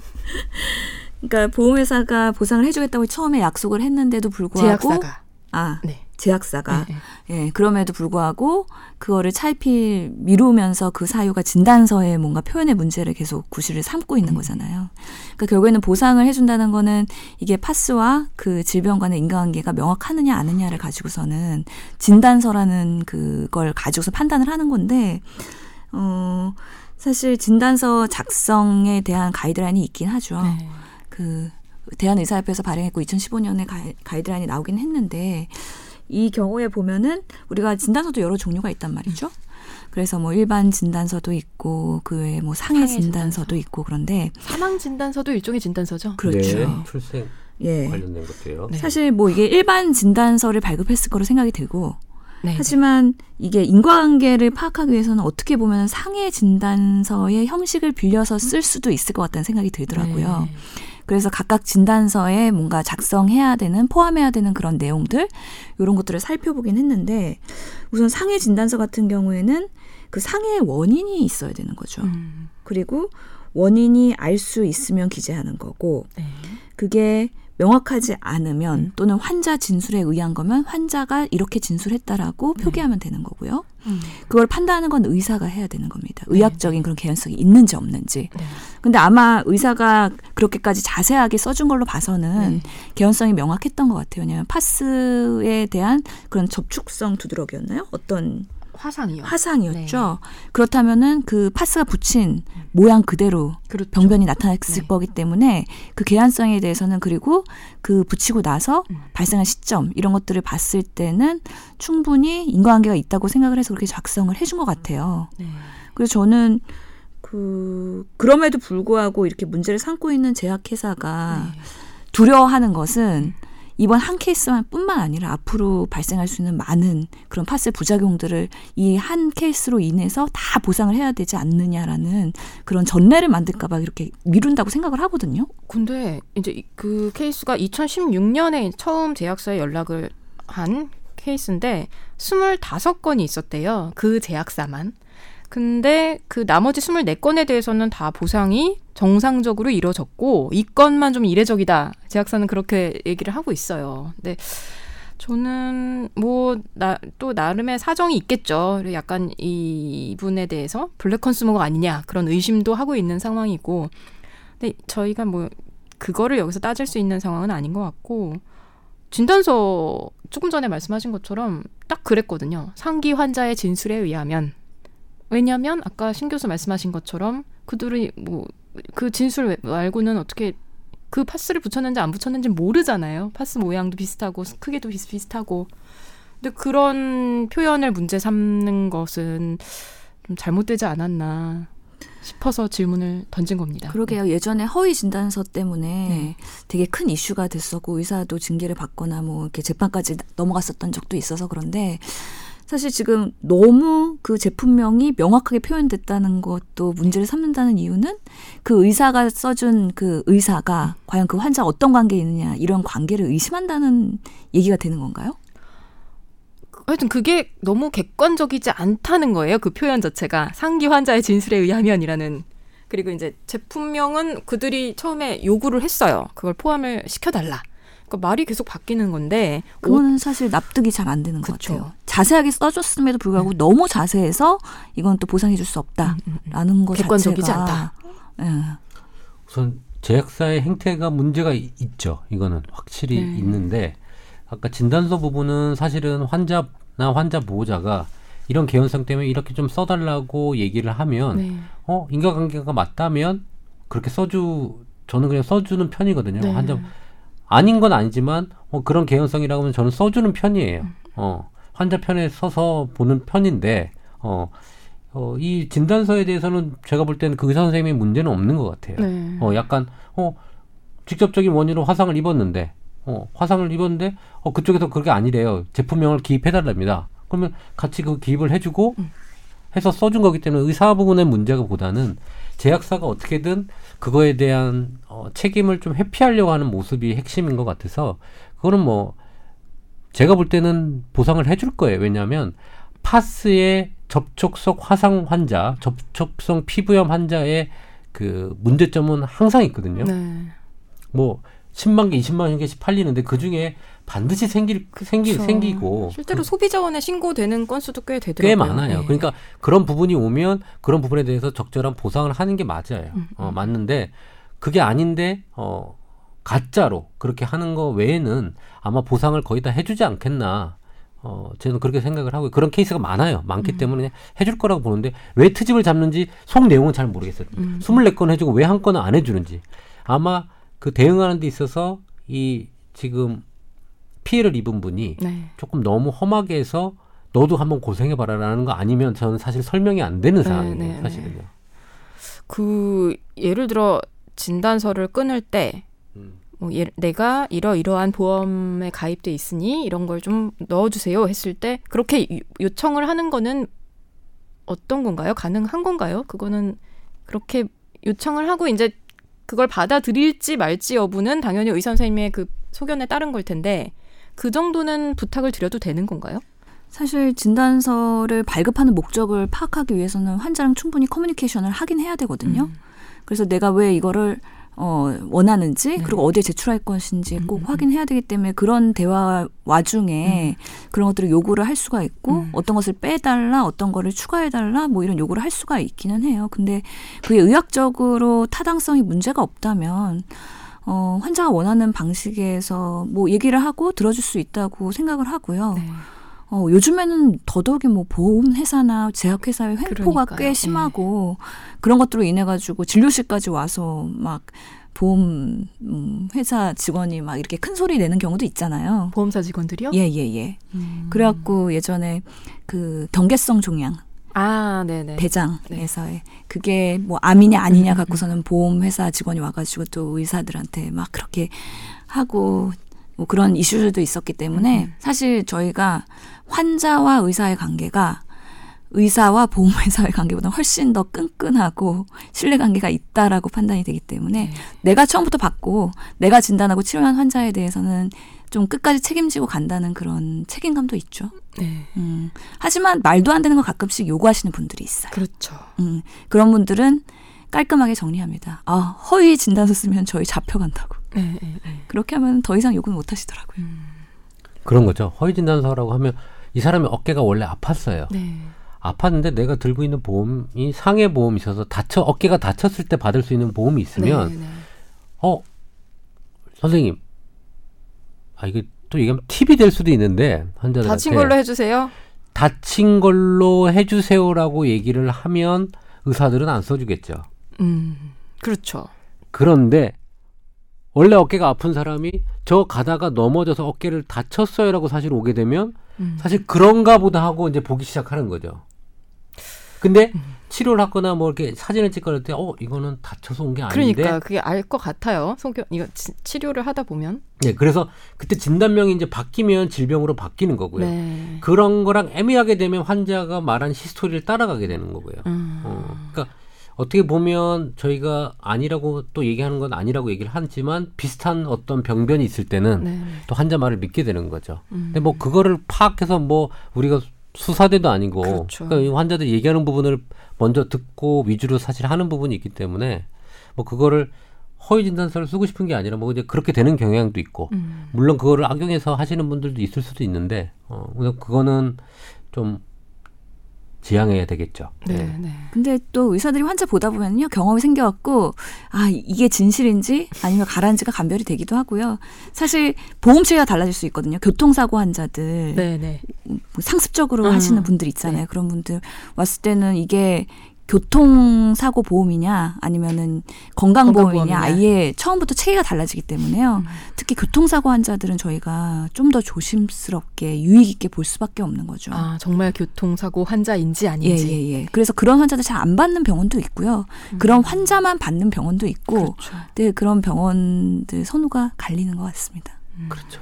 Speaker 2: 그러니까 보험회사가 보상을 해주겠다고 처음에 약속을 했는데도 불구하고
Speaker 1: 제약사가
Speaker 2: 아
Speaker 1: 네.
Speaker 2: 제약사가
Speaker 1: 네,
Speaker 2: 예 그럼에도 불구하고 그거를 차일피 미루면서 그 사유가 진단서에 뭔가 표현의 문제를 계속 구실을 삼고 있는
Speaker 1: 음.
Speaker 2: 거잖아요. 그러니까 결국에는 보상을 해준다는 거는 이게 파스와 그 질병 간의 인과관계가 명확하느냐 아느냐를 가지고서는 진단서라는 그걸 가지고서 판단을 하는 건데 어 사실 진단서 작성에 대한 가이드라인이 있긴 하죠.
Speaker 1: 네.
Speaker 2: 그 대한의사협회에서 발행했고 2015년에 가이, 가이드라인이 나오긴 했는데 이 경우에 보면은 우리가 진단서도 여러 종류가 있단 말이죠. 그래서 뭐 일반 진단서도 있고 그 외에 뭐 상해
Speaker 1: 상해
Speaker 2: 진단서도
Speaker 1: 진단서.
Speaker 2: 있고 그런데
Speaker 1: 사망 진단서도 일종의 진단서죠.
Speaker 2: 그렇죠.
Speaker 3: 네, 출생
Speaker 2: 예.
Speaker 3: 관련된 것도요.
Speaker 1: 네.
Speaker 2: 사실 뭐 이게 일반 진단서를 발급했을 거로 생각이 들고
Speaker 1: 네.
Speaker 2: 하지만 이게 인과관계를 파악하기 위해서는 어떻게 보면 상해 진단서의 형식을 빌려서 쓸 수도 있을 것 같다는 생각이 들더라고요.
Speaker 1: 네.
Speaker 2: 그래서 각각 진단서에 뭔가 작성해야 되는 포함해야 되는 그런 내용들 이런 것들을 살펴보긴 했는데 우선 상해 진단서 같은 경우에는 그 상해의 원인이 있어야 되는 거죠.
Speaker 1: 음,
Speaker 2: 그리고 원인이 알 수 있으면 기재하는 거고
Speaker 1: 네.
Speaker 2: 그게 명확하지 않으면 또는 환자 진술에 의한 거면 환자가 이렇게 진술했다라고 표기하면 되는 거고요.
Speaker 1: 음,
Speaker 2: 그걸 판단하는 건 의사가 해야 되는 겁니다. 의학적인 그런 개연성이 있는지 없는지.
Speaker 1: 네.
Speaker 2: 근데 아마 의사가 그렇게까지 자세하게 써준 걸로 봐서는
Speaker 1: 네.
Speaker 2: 개연성이 명확했던 것 같아요. 왜냐하면 파스에 대한 그런 접촉성 두드러기였나요? 어떤
Speaker 1: 화상이요.
Speaker 2: 화상이었죠. 그렇다면은 그 파스가 붙인 모양 그대로
Speaker 1: 그렇죠.
Speaker 2: 병변이 나타났을
Speaker 1: 네.
Speaker 2: 거기 때문에 그 개연성에 대해서는 그리고 그 붙이고 나서
Speaker 1: 음.
Speaker 2: 발생한 시점 이런 것들을 봤을 때는 충분히 인과관계가 있다고 생각을 해서 그렇게 작성을 해준 것 같아요.
Speaker 1: 네.
Speaker 2: 그래서 저는 그 그럼에도 불구하고 이렇게 문제를 삼고 있는 제약회사가
Speaker 1: 네.
Speaker 2: 두려워하는 것은 이번 한 케이스만 뿐만 아니라 앞으로 발생할 수 있는 많은 그런 파스 부작용들을 이 한 케이스로 인해서 다 보상을 해야 되지 않느냐라는 그런 전례를 만들까봐 이렇게 미룬다고 생각을 하거든요.
Speaker 1: 근데 이제 이- 그 케이스가 2016년에 처음 제약사에 연락을 한 케이스인데 25건이 있었대요. 그 제약사만. 근데 그 나머지 24건에 대해서는 다 보상이 정상적으로 이루어졌고 이 건만 좀 이례적이다. 제약사는 그렇게 얘기를 하고 있어요. 근데 저는 뭐 나 또 나름의 사정이 있겠죠. 약간 이분에 대해서 블랙 컨슈머가 아니냐 그런 의심도 하고 있는 상황이고 근데 저희가 뭐 그거를 여기서 따질 수 있는 상황은 아닌 것 같고 진단서 조금 전에 말씀하신 것처럼 딱 그랬거든요. 상기 환자의 진술에 의하면 왜냐하면 아까 신 교수 말씀하신 것처럼 그들이 뭐 그 진술 말고는 어떻게 그 파스를 붙였는지 안 붙였는지 모르잖아요. 파스 모양도 비슷하고 크기도 비슷비슷하고 근데 그런 표현을 문제 삼는 것은 좀 잘못되지 않았나 싶어서 질문을 던진 겁니다.
Speaker 2: 그러게요. 예전에 허위 진단서 때문에
Speaker 1: 네.
Speaker 2: 되게 큰 이슈가 됐었고 의사도 징계를 받거나 뭐 이렇게 재판까지 넘어갔었던 적도 있어서 그런데 사실 지금 너무 그 제품명이 명확하게 표현됐다는 것도 문제를 삼는다는 이유는 그 의사가 써준 그 의사가 과연 그 환자 어떤 관계에 있느냐 이런 관계를 의심한다는 얘기가 되는 건가요?
Speaker 1: 하여튼 그게 너무 객관적이지 않다는 거예요. 그 표현 자체가 상기 환자의 진술에 의하면이라는 그리고 이제 제품명은 그들이 처음에 요구를 했어요. 그걸 포함을 시켜달라. 그러니까 말이 계속 바뀌는 건데
Speaker 2: 그거는 사실 납득이 잘 안 되는 것
Speaker 1: 그쵸.
Speaker 2: 같아요. 자세하게 써줬음에도 불구하고 너무 자세해서 이건 또 보상해줄 수 없다라는 것
Speaker 1: 객관적이지
Speaker 2: 자체가
Speaker 1: 않다.
Speaker 2: 예.
Speaker 3: 우선 제약사의 행태가 문제가 이- 있죠. 이거는 확실히
Speaker 1: 네.
Speaker 3: 있는데 아까 진단서 부분은 사실은 환자나 환자 보호자가 이런 개연성 때문에 이렇게 좀 써달라고 얘기를 하면
Speaker 1: 네.
Speaker 3: 어 인과관계가 맞다면 그렇게 써주 저는 그냥 써주는 편이거든요.
Speaker 1: 네.
Speaker 3: 환자 아닌 건 아니지만 어, 그런 개연성이라고 하면 저는 써주는 편이에요.
Speaker 1: 음.
Speaker 3: 어 환자 편에 서서 보는 편인데 어. 어, 이 진단서에 대해서는 제가 볼 때는 그 의사 선생님의 문제는 없는 것 같아요.
Speaker 1: 네.
Speaker 3: 어, 약간, 어, 직접적인 원인으로 화상을 입었는데, 어, 화상을 입었는데, 어, 그쪽에서 그게 아니래요. 제품명을 기입해달랍니다. 그러면 같이 그 기입을 해주고, 해서 써준 거기 때문에 의사 부분의 문제가 보다는 제약사가 어떻게든 그거에 대한 어, 책임을 좀 회피하려고 하는 모습이 핵심인 것 같아서, 그거는 뭐, 제가 볼 때는 보상을 해줄 거예요. 왜냐하면, 파스의 접촉성 화상 환자, 접촉성 피부염 환자의 그 문제점은 항상 있거든요.
Speaker 1: 네.
Speaker 3: 뭐 10만 개, 20만 개씩 팔리는데 그 중에 반드시 생길 생기
Speaker 1: 그렇죠.
Speaker 3: 생기고
Speaker 1: 실제로 소비자원에 신고되는 건수도 꽤 되더라고요.
Speaker 3: 꽤 많아요.
Speaker 1: 네.
Speaker 3: 그러니까 그런 부분이 오면 그런 부분에 대해서 적절한 보상을 하는 게 맞아요.
Speaker 1: 음,
Speaker 3: 어, 맞는데 그게 아닌데 어 가짜로 그렇게 하는 거 외에는 아마 보상을 거의 다 해주지 않겠나. 어, 저는 그렇게 생각을 하고 그런 케이스가 많아요. 많기
Speaker 1: 음.
Speaker 3: 때문에 해줄 거라고 보는데 왜 트집을 잡는지 속 내용은 잘 모르겠어요.
Speaker 1: 음.
Speaker 3: 24건 해주고 왜 한 건은 안 해주는지 아마 그 대응하는 데 있어서 이 지금 피해를 입은 분이
Speaker 1: 네.
Speaker 3: 조금 너무 험하게 해서 너도 한번 고생해 봐라라는 거 아니면 저는 사실 설명이 안 되는
Speaker 1: 네,
Speaker 3: 상황이에요.
Speaker 1: 네,
Speaker 3: 사실은요.
Speaker 1: 그 예를 들어 진단서를 끊을 때
Speaker 3: 음.
Speaker 1: 뭐 예, 내가 이러이러한 보험에 가입돼 있으니 이런 걸 좀 넣어주세요 했을 때 그렇게 요- 요청을 하는 거는 어떤 건가요? 가능한 건가요? 그거는 그렇게 요청을 하고 이제 그걸 받아들일지 말지 여부는 당연히 의사 선생님의 그 소견에 따른 걸 텐데 그 정도는 부탁을 드려도 되는 건가요?
Speaker 2: 사실 진단서를 발급하는 목적을 파악하기 위해서는 환자랑 충분히 커뮤니케이션을 하긴 해야 되거든요.
Speaker 1: 음.
Speaker 2: 그래서 내가 왜 이거를 어, 원하는지
Speaker 1: 네.
Speaker 2: 그리고 어디에 제출할 것인지 꼭
Speaker 1: 음, 음,
Speaker 2: 확인해야 되기 때문에 그런 대화 와중에 그런 것들을 요구를 할 수가 있고
Speaker 1: 음.
Speaker 2: 어떤 것을 빼달라 어떤 거를 추가해달라 뭐 이런 요구를 할 수가 있기는 해요. 근데 그게 의학적으로 타당성이 문제가 없다면 어, 환자가 원하는 방식에서 뭐 얘기를 하고 들어줄 수 있다고 생각을 하고요.
Speaker 1: 네.
Speaker 2: 어, 요즘에는 더더욱이 뭐 보험회사나 제약회사의 횡포가
Speaker 1: 그러니까요.
Speaker 2: 꽤 심하고 그런 것들로 인해 가지고 진료실까지 와서 막 보험 음, 회사 직원이 막 이렇게 큰 소리 내는 경우도 있잖아요.
Speaker 1: 보험사 직원들이요?
Speaker 2: 예, 예, 예.
Speaker 1: 음.
Speaker 2: 그래갖고 예전에 그 경계성 종양
Speaker 1: 아, 네네.
Speaker 2: 대장에서의 그게 뭐 암이냐 아니냐
Speaker 1: 음,
Speaker 2: 갖고서는 보험 회사 직원이 와가지고 또 의사들한테 막 그렇게 하고 뭐 그런 이슈들도 있었기 때문에
Speaker 1: 음.
Speaker 2: 사실 저희가 환자와 의사의 관계가 의사와 보험회사의 관계보다 훨씬 더 끈끈하고 신뢰 관계가 있다라고 판단이 되기 때문에
Speaker 1: 네.
Speaker 2: 내가 처음부터 받고 내가 진단하고 치료한 환자에 대해서는 좀 끝까지 책임지고 간다는 그런 책임감도 있죠.
Speaker 1: 네.
Speaker 2: 음, 하지만 말도 안 되는 거 가끔씩 요구하시는 분들이 있어요.
Speaker 1: 그렇죠.
Speaker 2: 음, 그런 분들은 깔끔하게 정리합니다. 아, 허위 진단서 쓰면 저희 잡혀간다고.
Speaker 1: 네, 네, 네.
Speaker 2: 그렇게 하면 더 이상 요구는 못 하시더라고요.
Speaker 3: 그런 거죠. 허위 진단서라고 하면 이 사람이 어깨가 원래 아팠어요.
Speaker 1: 네.
Speaker 3: 아팠는데 내가 들고 있는 보험이 상해 보험이 있어서 다쳐 어깨가 다쳤을 때 받을 수 있는 보험이 있으면
Speaker 1: 네, 네.
Speaker 3: 어 선생님 아 이게 또 얘기하면 팁이 될 수도 있는데 환자들한테
Speaker 1: 다친 걸로 해주세요.
Speaker 3: 다친 걸로 해주세요라고 얘기를 하면 의사들은 안 써주겠죠.
Speaker 1: 음, 그렇죠.
Speaker 3: 그런데 원래 어깨가 아픈 사람이 저 가다가 넘어져서 어깨를 다쳤어요라고 사실 오게 되면
Speaker 1: 음.
Speaker 3: 사실 그런가 보다 하고 이제 보기 시작하는 거죠. 근데
Speaker 1: 음.
Speaker 3: 치료를 하거나 뭐 이렇게 사진을 찍거나 할때 어 이거는 다쳐서 온 게 아닌데
Speaker 1: 그러니까 그게 알 것 같아요. 소견 이거 치, 치료를 하다 보면.
Speaker 3: 네, 그래서 그때 진단명이 이제 바뀌면 질병으로 바뀌는 거고요.
Speaker 1: 네.
Speaker 3: 그런 거랑 애매하게 되면 환자가 말한 히스토리를 따라가게 되는 거고요.
Speaker 1: 음.
Speaker 3: 어, 그러니까 어떻게 보면 저희가 아니라고 또 얘기하는 건 아니라고 얘기를 하지만 비슷한 어떤 병변이 있을 때는
Speaker 1: 네.
Speaker 3: 또 환자 말을 믿게 되는 거죠.
Speaker 1: 음.
Speaker 3: 근데 뭐 그거를 파악해서 뭐 우리가 수사대도 아니고
Speaker 1: 그렇죠.
Speaker 3: 그러니까 이 환자들이 얘기하는 부분을 먼저 듣고 위주로 사실 하는 부분이 있기 때문에 뭐 그거를 허위 진단서를 쓰고 싶은 게 아니라 뭐 이제 그렇게 되는 경향도 있고
Speaker 1: 음.
Speaker 3: 물론 그거를 악용해서 하시는 분들도 있을 수도 있는데 어 그거는 좀 지양해야 되겠죠.
Speaker 1: 네, 네.
Speaker 2: 근데 또 의사들이 환자 보다 보면요 경험이 생겨갖고 아 이게 진실인지 아니면 가라앉지가 감별이 되기도 하고요. 사실 보험 체계가 달라질 수 있거든요. 교통사고 환자들
Speaker 1: 네, 네.
Speaker 2: 뭐 상습적으로
Speaker 1: 음.
Speaker 2: 하시는 분들 있잖아요. 그런 분들 왔을 때는 이게 교통사고 보험이냐 아니면은 건강보험이냐
Speaker 1: 건강보험이냐.
Speaker 2: 아예 처음부터 체계가 달라지기 때문에요.
Speaker 1: 음.
Speaker 2: 특히 교통사고 환자들은 저희가 좀 더 조심스럽게 유익 있게 볼 수밖에 없는 거죠.
Speaker 1: 아, 정말 교통사고 환자인지
Speaker 2: 예,
Speaker 1: 아닌지.
Speaker 2: 예, 예. 그래서 그런 환자들 잘 안 받는 병원도 있고요. 그런 환자만 받는 병원도 있고,
Speaker 1: 음. 그렇죠.
Speaker 2: 네, 그런 병원들 선호가 갈리는 것 같습니다.
Speaker 3: 그렇죠.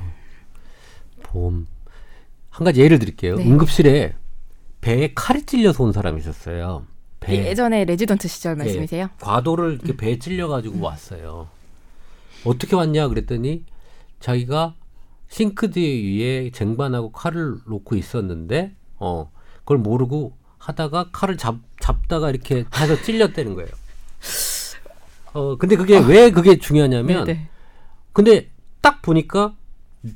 Speaker 3: 보험 한 가지 예를 드릴게요.
Speaker 1: 네.
Speaker 3: 응급실에 배에 칼이 찔려서 온 사람이 있었어요. 배
Speaker 1: 예전에 레지던트 시절 말씀이세요?
Speaker 3: 과도를 이렇게 배에 찔려가지고 왔어요. 어떻게 왔냐 그랬더니 자기가 싱크대 위에 쟁반하고 칼을 놓고 있었는데 어 그걸 모르고 하다가 칼을 잡 잡다가 이렇게 해서 찔렸다는 거예요. 어 근데 그게 왜 그게 중요하냐면
Speaker 1: 네, 네.
Speaker 3: 근데 딱 보니까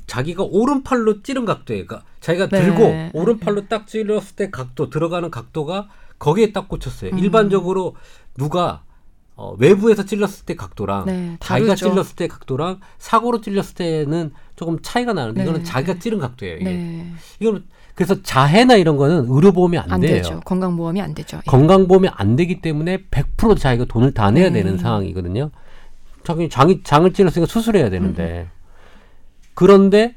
Speaker 3: 자기가 오른팔로 찌른 각도에 그러니까 자기가
Speaker 1: 네.
Speaker 3: 들고 오른팔로 딱 찔렀을 때 각도 들어가는 각도가 거기에 딱 꽂혔어요.
Speaker 1: 음.
Speaker 3: 일반적으로 누가 어, 외부에서 찔렀을 때 각도랑
Speaker 1: 네,
Speaker 3: 자기가. 찔렀을 때 각도랑 사고로 찔렀을 때는 조금 차이가 나는데
Speaker 1: 네.
Speaker 3: 이거는 자기가 찌른 각도예요. 이게.
Speaker 1: 네.
Speaker 3: 이거는 그래서 자해나 이런 거는 의료보험이 안,
Speaker 1: 안
Speaker 3: 돼요.
Speaker 1: 되죠. 건강보험이 안 되죠. 예.
Speaker 3: 건강보험이 안 되기 때문에 100% 자기가 돈을 다 내야
Speaker 1: 네.
Speaker 3: 되는 상황이거든요. 자기 장이 장을 찔렀으니까 수술해야 되는데
Speaker 1: 음.
Speaker 3: 그런데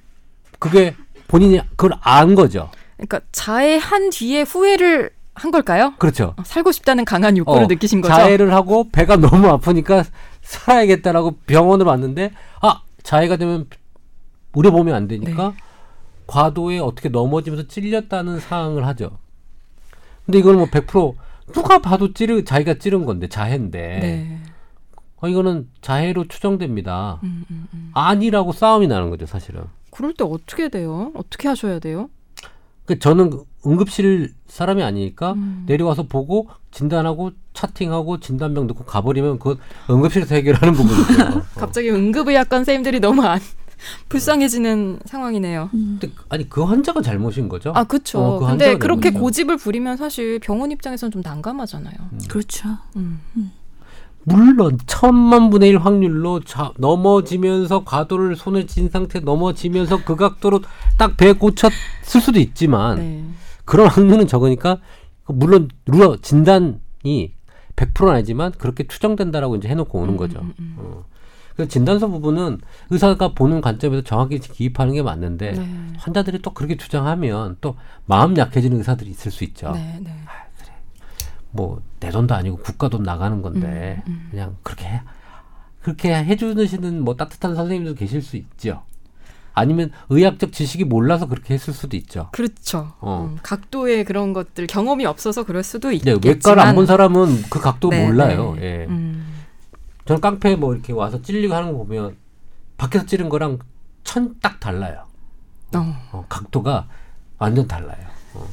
Speaker 3: 그게 본인이 그걸 안 거죠.
Speaker 1: 그러니까 자해한 뒤에 후회를 한 걸까요?
Speaker 3: 그렇죠.
Speaker 1: 어, 살고 싶다는 강한 욕구를
Speaker 3: 어,
Speaker 1: 느끼신 거죠.
Speaker 3: 자해를 하고 배가 너무 아프니까 살아야겠다라고 병원을 왔는데 아 자해가 되면 의료보험이 안 되니까
Speaker 1: 네.
Speaker 3: 과도에 어떻게 넘어지면서 찔렸다는 사항을 하죠. 근데 이거는 뭐100% 누가 봐도 찌르 자기가 찌른 건데 자해인데
Speaker 1: 네.
Speaker 3: 어, 이거는 자해로 추정됩니다.
Speaker 1: 음, 음, 음.
Speaker 3: 아니라고 싸움이 나는 거죠, 사실은.
Speaker 1: 그럴 때 어떻게 돼요? 어떻게 하셔야 돼요?
Speaker 3: 그 저는 응급실 사람이 아니니까
Speaker 1: 음.
Speaker 3: 내려와서 보고 진단하고 차팅하고 진단병 넣고 가버리면 그건 응급실에서 해결하는 부분이죠. 어.
Speaker 1: 갑자기 응급의학관 선생님들이 너무 안 불쌍해지는 상황이네요.
Speaker 3: 근데 그- 아니 그 환자가 잘못인 거죠.
Speaker 1: 아, 그렇죠.
Speaker 3: 어, 그
Speaker 1: 근데 그렇게
Speaker 3: 잘못이죠.
Speaker 1: 고집을 부리면 사실 병원 입장에서는 좀 난감하잖아요.
Speaker 2: 그렇죠.
Speaker 1: 음.
Speaker 3: 물론 천만 분의 일 확률로 자, 넘어지면서 과도를 손에 쥔 상태 넘어지면서 그 각도로 딱 배에 꽂혔을 수도 있지만
Speaker 1: 네.
Speaker 3: 그런 확률은 적으니까 물론 루어 진단이 100%는 아니지만 그렇게 추정된다라고 이제 해놓고 오는
Speaker 1: 음,
Speaker 3: 거죠.
Speaker 1: 음, 음.
Speaker 3: 어. 그래서 진단서 부분은 의사가 보는 관점에서 정확히 기입하는 게 맞는데
Speaker 1: 네.
Speaker 3: 환자들이 또 그렇게 주장하면 또 마음 약해지는 의사들이 있을 수 있죠.
Speaker 1: 네, 네.
Speaker 3: 뭐내 돈도 아니고 국가 돈 나가는 건데
Speaker 1: 음, 음.
Speaker 3: 그냥 그렇게 해, 그렇게 해주시는 뭐 따뜻한 선생님도 계실 수 있죠. 아니면 의학적 지식이 몰라서 그렇게 했을 수도 있죠.
Speaker 1: 그렇죠.
Speaker 3: 어.
Speaker 1: 음, 각도의 그런 것들 경험이 없어서 그럴 수도
Speaker 3: 네,
Speaker 1: 있겠지만
Speaker 3: 외과를 안 본 사람은 그 각도
Speaker 1: 네,
Speaker 3: 몰라요.
Speaker 1: 네.
Speaker 3: 예.
Speaker 1: 음.
Speaker 3: 저는 깡패 뭐 이렇게 와서 찔리고 하는 거 보면 밖에서 찌른 거랑 천 딱 달라요.
Speaker 1: 어,
Speaker 3: 어, 각도가 완전 달라요. 어,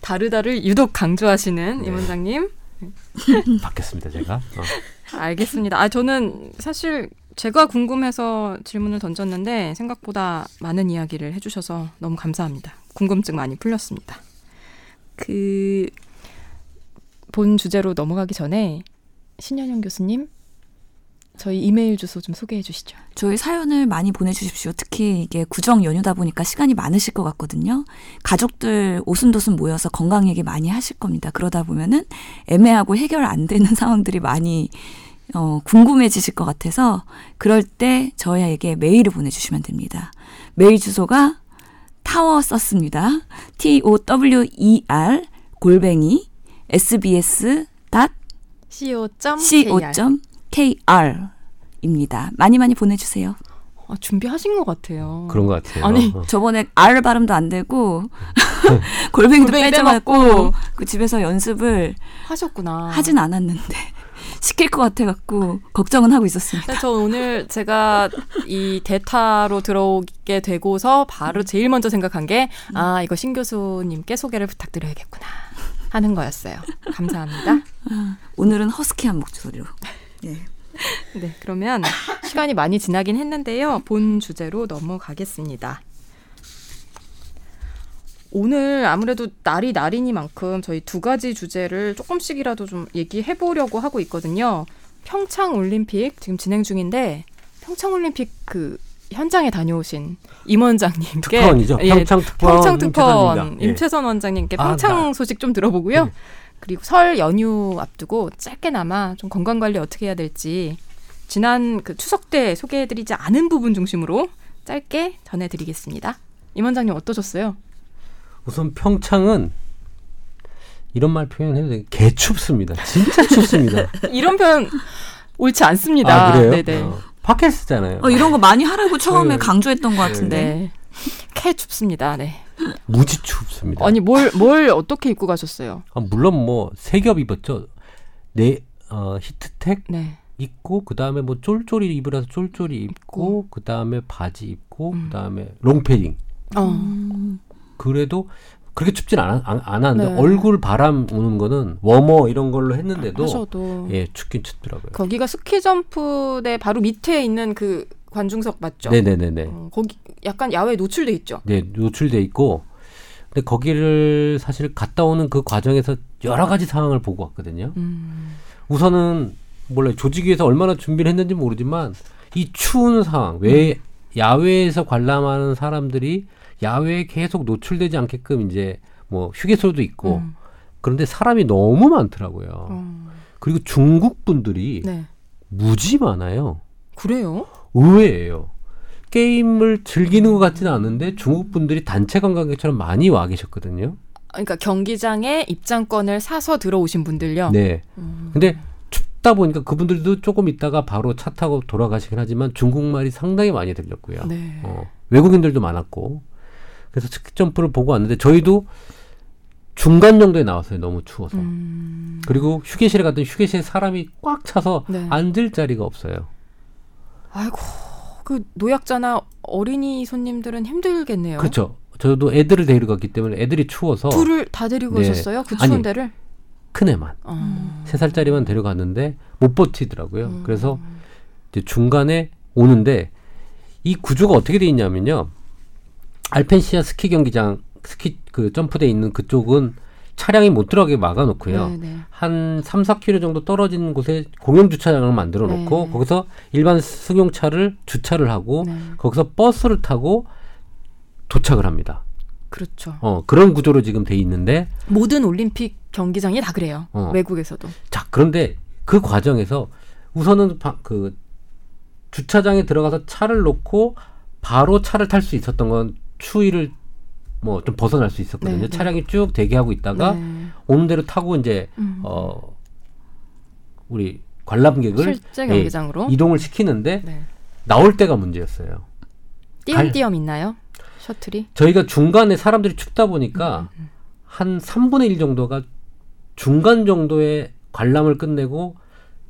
Speaker 1: 다르다를 유독 강조하시는
Speaker 3: 네.
Speaker 1: 임 원장님.
Speaker 3: 받겠습니다 제가. 어.
Speaker 1: 알겠습니다. 아 저는 사실 제가 궁금해서 질문을 던졌는데 생각보다 많은 이야기를 해주셔서 너무 감사합니다. 궁금증 많이 풀렸습니다. 그 본 주제로 넘어가기 전에 신현영 교수님 저희 이메일 주소 좀 소개해 주시죠.
Speaker 2: 저희 사연을 많이 보내주십시오. 특히 이게 구정 연휴다 보니까 시간이 많으실 것 같거든요. 가족들 오순도순 모여서 건강 얘기 많이 하실 겁니다. 그러다 보면은 애매하고 해결 안 되는 상황들이 많이 어, 궁금해지실 것 같아서 그럴 때 저희에게 메일을 보내주시면 됩니다. 메일 주소가 타워 썼습니다. T O W E R 골뱅이 sbs co.kr 입니다. 많이 많이 보내주세요.
Speaker 1: 아, 준비하신 것 같아요.
Speaker 3: 그런 것 같아요.
Speaker 1: 아니,
Speaker 3: 어.
Speaker 2: 저번에 R 발음도 안 되고 골뱅이도
Speaker 1: 골뱅이 빼져갖고.
Speaker 2: 그 집에서 연습을
Speaker 1: 하셨구나.
Speaker 2: 하진 않았는데 시킬 것 같아갖고 걱정은 하고 있었습니다.
Speaker 1: 근데 저 오늘 제가 이 대타로 들어오게 되고서 바로 제일 먼저 생각한 게 아 이거 신 교수님께 소개를 부탁드려야겠구나 하는 거였어요. 감사합니다.
Speaker 2: 오늘은 허스키한 목소리로. 네.
Speaker 1: 네, 그러면 시간이 많이 지나긴 했는데요. 본 주제로 넘어가겠습니다. 오늘 아무래도 날이 날이니만큼 저희 두 가지 주제를 조금씩이라도 좀 얘기해 보려고 하고 있거든요. 평창 올림픽 지금 진행 중인데 평창 올림픽 그 현장에 다녀오신 임 원장님께
Speaker 3: 특파원이죠.
Speaker 1: 예,
Speaker 3: 평창 특파원
Speaker 1: 평창 특파원
Speaker 3: 임채선입니다. 예.
Speaker 1: 임채선 원장님께
Speaker 3: 아,
Speaker 1: 평창
Speaker 3: 나-
Speaker 1: 소식 좀 들어보고요.
Speaker 3: 네.
Speaker 1: 그리고 설 연휴 앞두고 짧게나마 좀 건강 관리 어떻게 해야 될지 지난 그 추석 때 소개해드리지 않은 부분 중심으로 짧게 전해드리겠습니다. 임 원장님 어떠셨어요?
Speaker 3: 우선 평창은 이런 말 표현해도 돼. 개 춥습니다. 진짜 춥습니다.
Speaker 1: 이런 표현 옳지 않습니다.
Speaker 3: 아 그래요?
Speaker 1: 네네.
Speaker 3: 어, 팟캐스트잖아요.
Speaker 2: 어, 이런 거 많이 하라고 처음에
Speaker 3: 네.
Speaker 2: 강조했던 것 같은데.
Speaker 1: 네. 캐 춥습니다. 네.
Speaker 3: 무지 춥습니다.
Speaker 1: 아니 뭘 뭘 어떻게 입고 가셨어요?
Speaker 3: 아, 물론 뭐 세 겹 입었죠. 네 어, 히트텍
Speaker 1: 네.
Speaker 3: 입고 그 다음에 뭐 쫄쫄이 입으라서 쫄쫄이 입고 그 다음에 바지 입고
Speaker 1: 음.
Speaker 3: 그 다음에 롱패딩.
Speaker 1: 어.
Speaker 2: 음,
Speaker 3: 그래도 그렇게 춥진 않, 안, 않았는데
Speaker 1: 네.
Speaker 3: 얼굴 바람 오는 거는 워머 이런 걸로 했는데도
Speaker 1: 하셔도
Speaker 3: 예 춥긴 춥더라고요.
Speaker 1: 거기가 스키 점프대 바로 밑에 있는 그 관중석 맞죠?
Speaker 3: 네네네네.
Speaker 1: 어, 거기 약간 야외 노출돼 있죠.
Speaker 3: 네 노출돼 있고 근데 거기를 사실 갔다 오는 그 과정에서 여러 가지 상황을 보고 왔거든요.
Speaker 1: 음.
Speaker 3: 우선은 몰라요 조직위에서 얼마나 준비를 했는지 모르지만 이 추운 상황 왜 야외에서 관람하는 사람들이 야외에 계속 노출되지 않게끔 이제 뭐 휴게소도 있고
Speaker 1: 음.
Speaker 3: 그런데 사람이 너무 많더라고요.
Speaker 1: 어.
Speaker 3: 그리고 중국 분들이
Speaker 1: 네.
Speaker 3: 무지 많아요.
Speaker 1: 그래요?
Speaker 3: 의외예요. 게임을 즐기는 것 같지는 않은데 중국 분들이 단체 관광객처럼 많이 와 계셨거든요.
Speaker 1: 그러니까 경기장에 입장권을 사서 들어오신 분들요.
Speaker 3: 네.
Speaker 1: 음.
Speaker 3: 근데 춥다 보니까 그분들도 조금 있다가 바로 차 타고 돌아가시긴 하지만 중국말이 상당히 많이 들렸고요.
Speaker 1: 네.
Speaker 3: 어, 외국인들도 많았고. 그래서 스키 점프를 보고 왔는데 저희도 중간 정도에 나왔어요. 너무 추워서.
Speaker 1: 음.
Speaker 3: 그리고 휴게실에 갔더니 휴게실에 사람이 꽉 차서
Speaker 1: 네.
Speaker 3: 앉을 자리가 없어요.
Speaker 1: 아이고 그 노약자나 어린이 손님들은 힘들겠네요.
Speaker 3: 그렇죠. 저도 애들을 데리러 갔기 때문에 애들이 추워서
Speaker 1: 둘을 다 데리고
Speaker 3: 네.
Speaker 1: 오셨어요? 그 추운
Speaker 3: 아니,
Speaker 1: 데를?
Speaker 3: 큰 애만
Speaker 1: 어.
Speaker 3: 세 살짜리만 데려갔는데 못 버티더라고요.
Speaker 1: 음.
Speaker 3: 그래서 이제 중간에 오는데 이 구조가 어떻게 돼 있냐면요. 알펜시아 스키 경기장 스키 그 점프대 있는 그쪽은 차량이 못 들어가게 막아놓고요.
Speaker 1: 네, 네.
Speaker 3: 한 3, 4km 정도 떨어진 곳에 공영 주차장을 만들어 놓고
Speaker 1: 네.
Speaker 3: 거기서 일반 승용차를 주차를 하고
Speaker 1: 네.
Speaker 3: 거기서 버스를 타고 도착을 합니다.
Speaker 1: 그렇죠.
Speaker 3: 어, 그런 구조로 지금 돼 있는데
Speaker 1: 모든 올림픽 경기장이 다 그래요.
Speaker 3: 어.
Speaker 1: 외국에서도.
Speaker 3: 자, 그런데 그 과정에서 우선은 바- 그 주차장에 들어가서 차를 놓고 바로 차를 탈 수 있었던 건 추위를 뭐 좀 벗어날 수 있었거든요.
Speaker 1: 네, 네.
Speaker 3: 차량이 쭉 대기하고 있다가
Speaker 1: 네.
Speaker 3: 오는 대로 타고 이제
Speaker 1: 음.
Speaker 3: 어 우리 관람객을
Speaker 1: 실제
Speaker 3: 예,
Speaker 1: 경기장으로.
Speaker 3: 이동을 시키는데
Speaker 1: 네.
Speaker 3: 나올 때가 문제였어요.
Speaker 1: 띄엄띄엄 있나요? 셔틀이?
Speaker 3: 저희가 중간에 사람들이 춥다 보니까
Speaker 1: 음,
Speaker 3: 한 3분의 1 정도가 중간 정도의 관람을 끝내고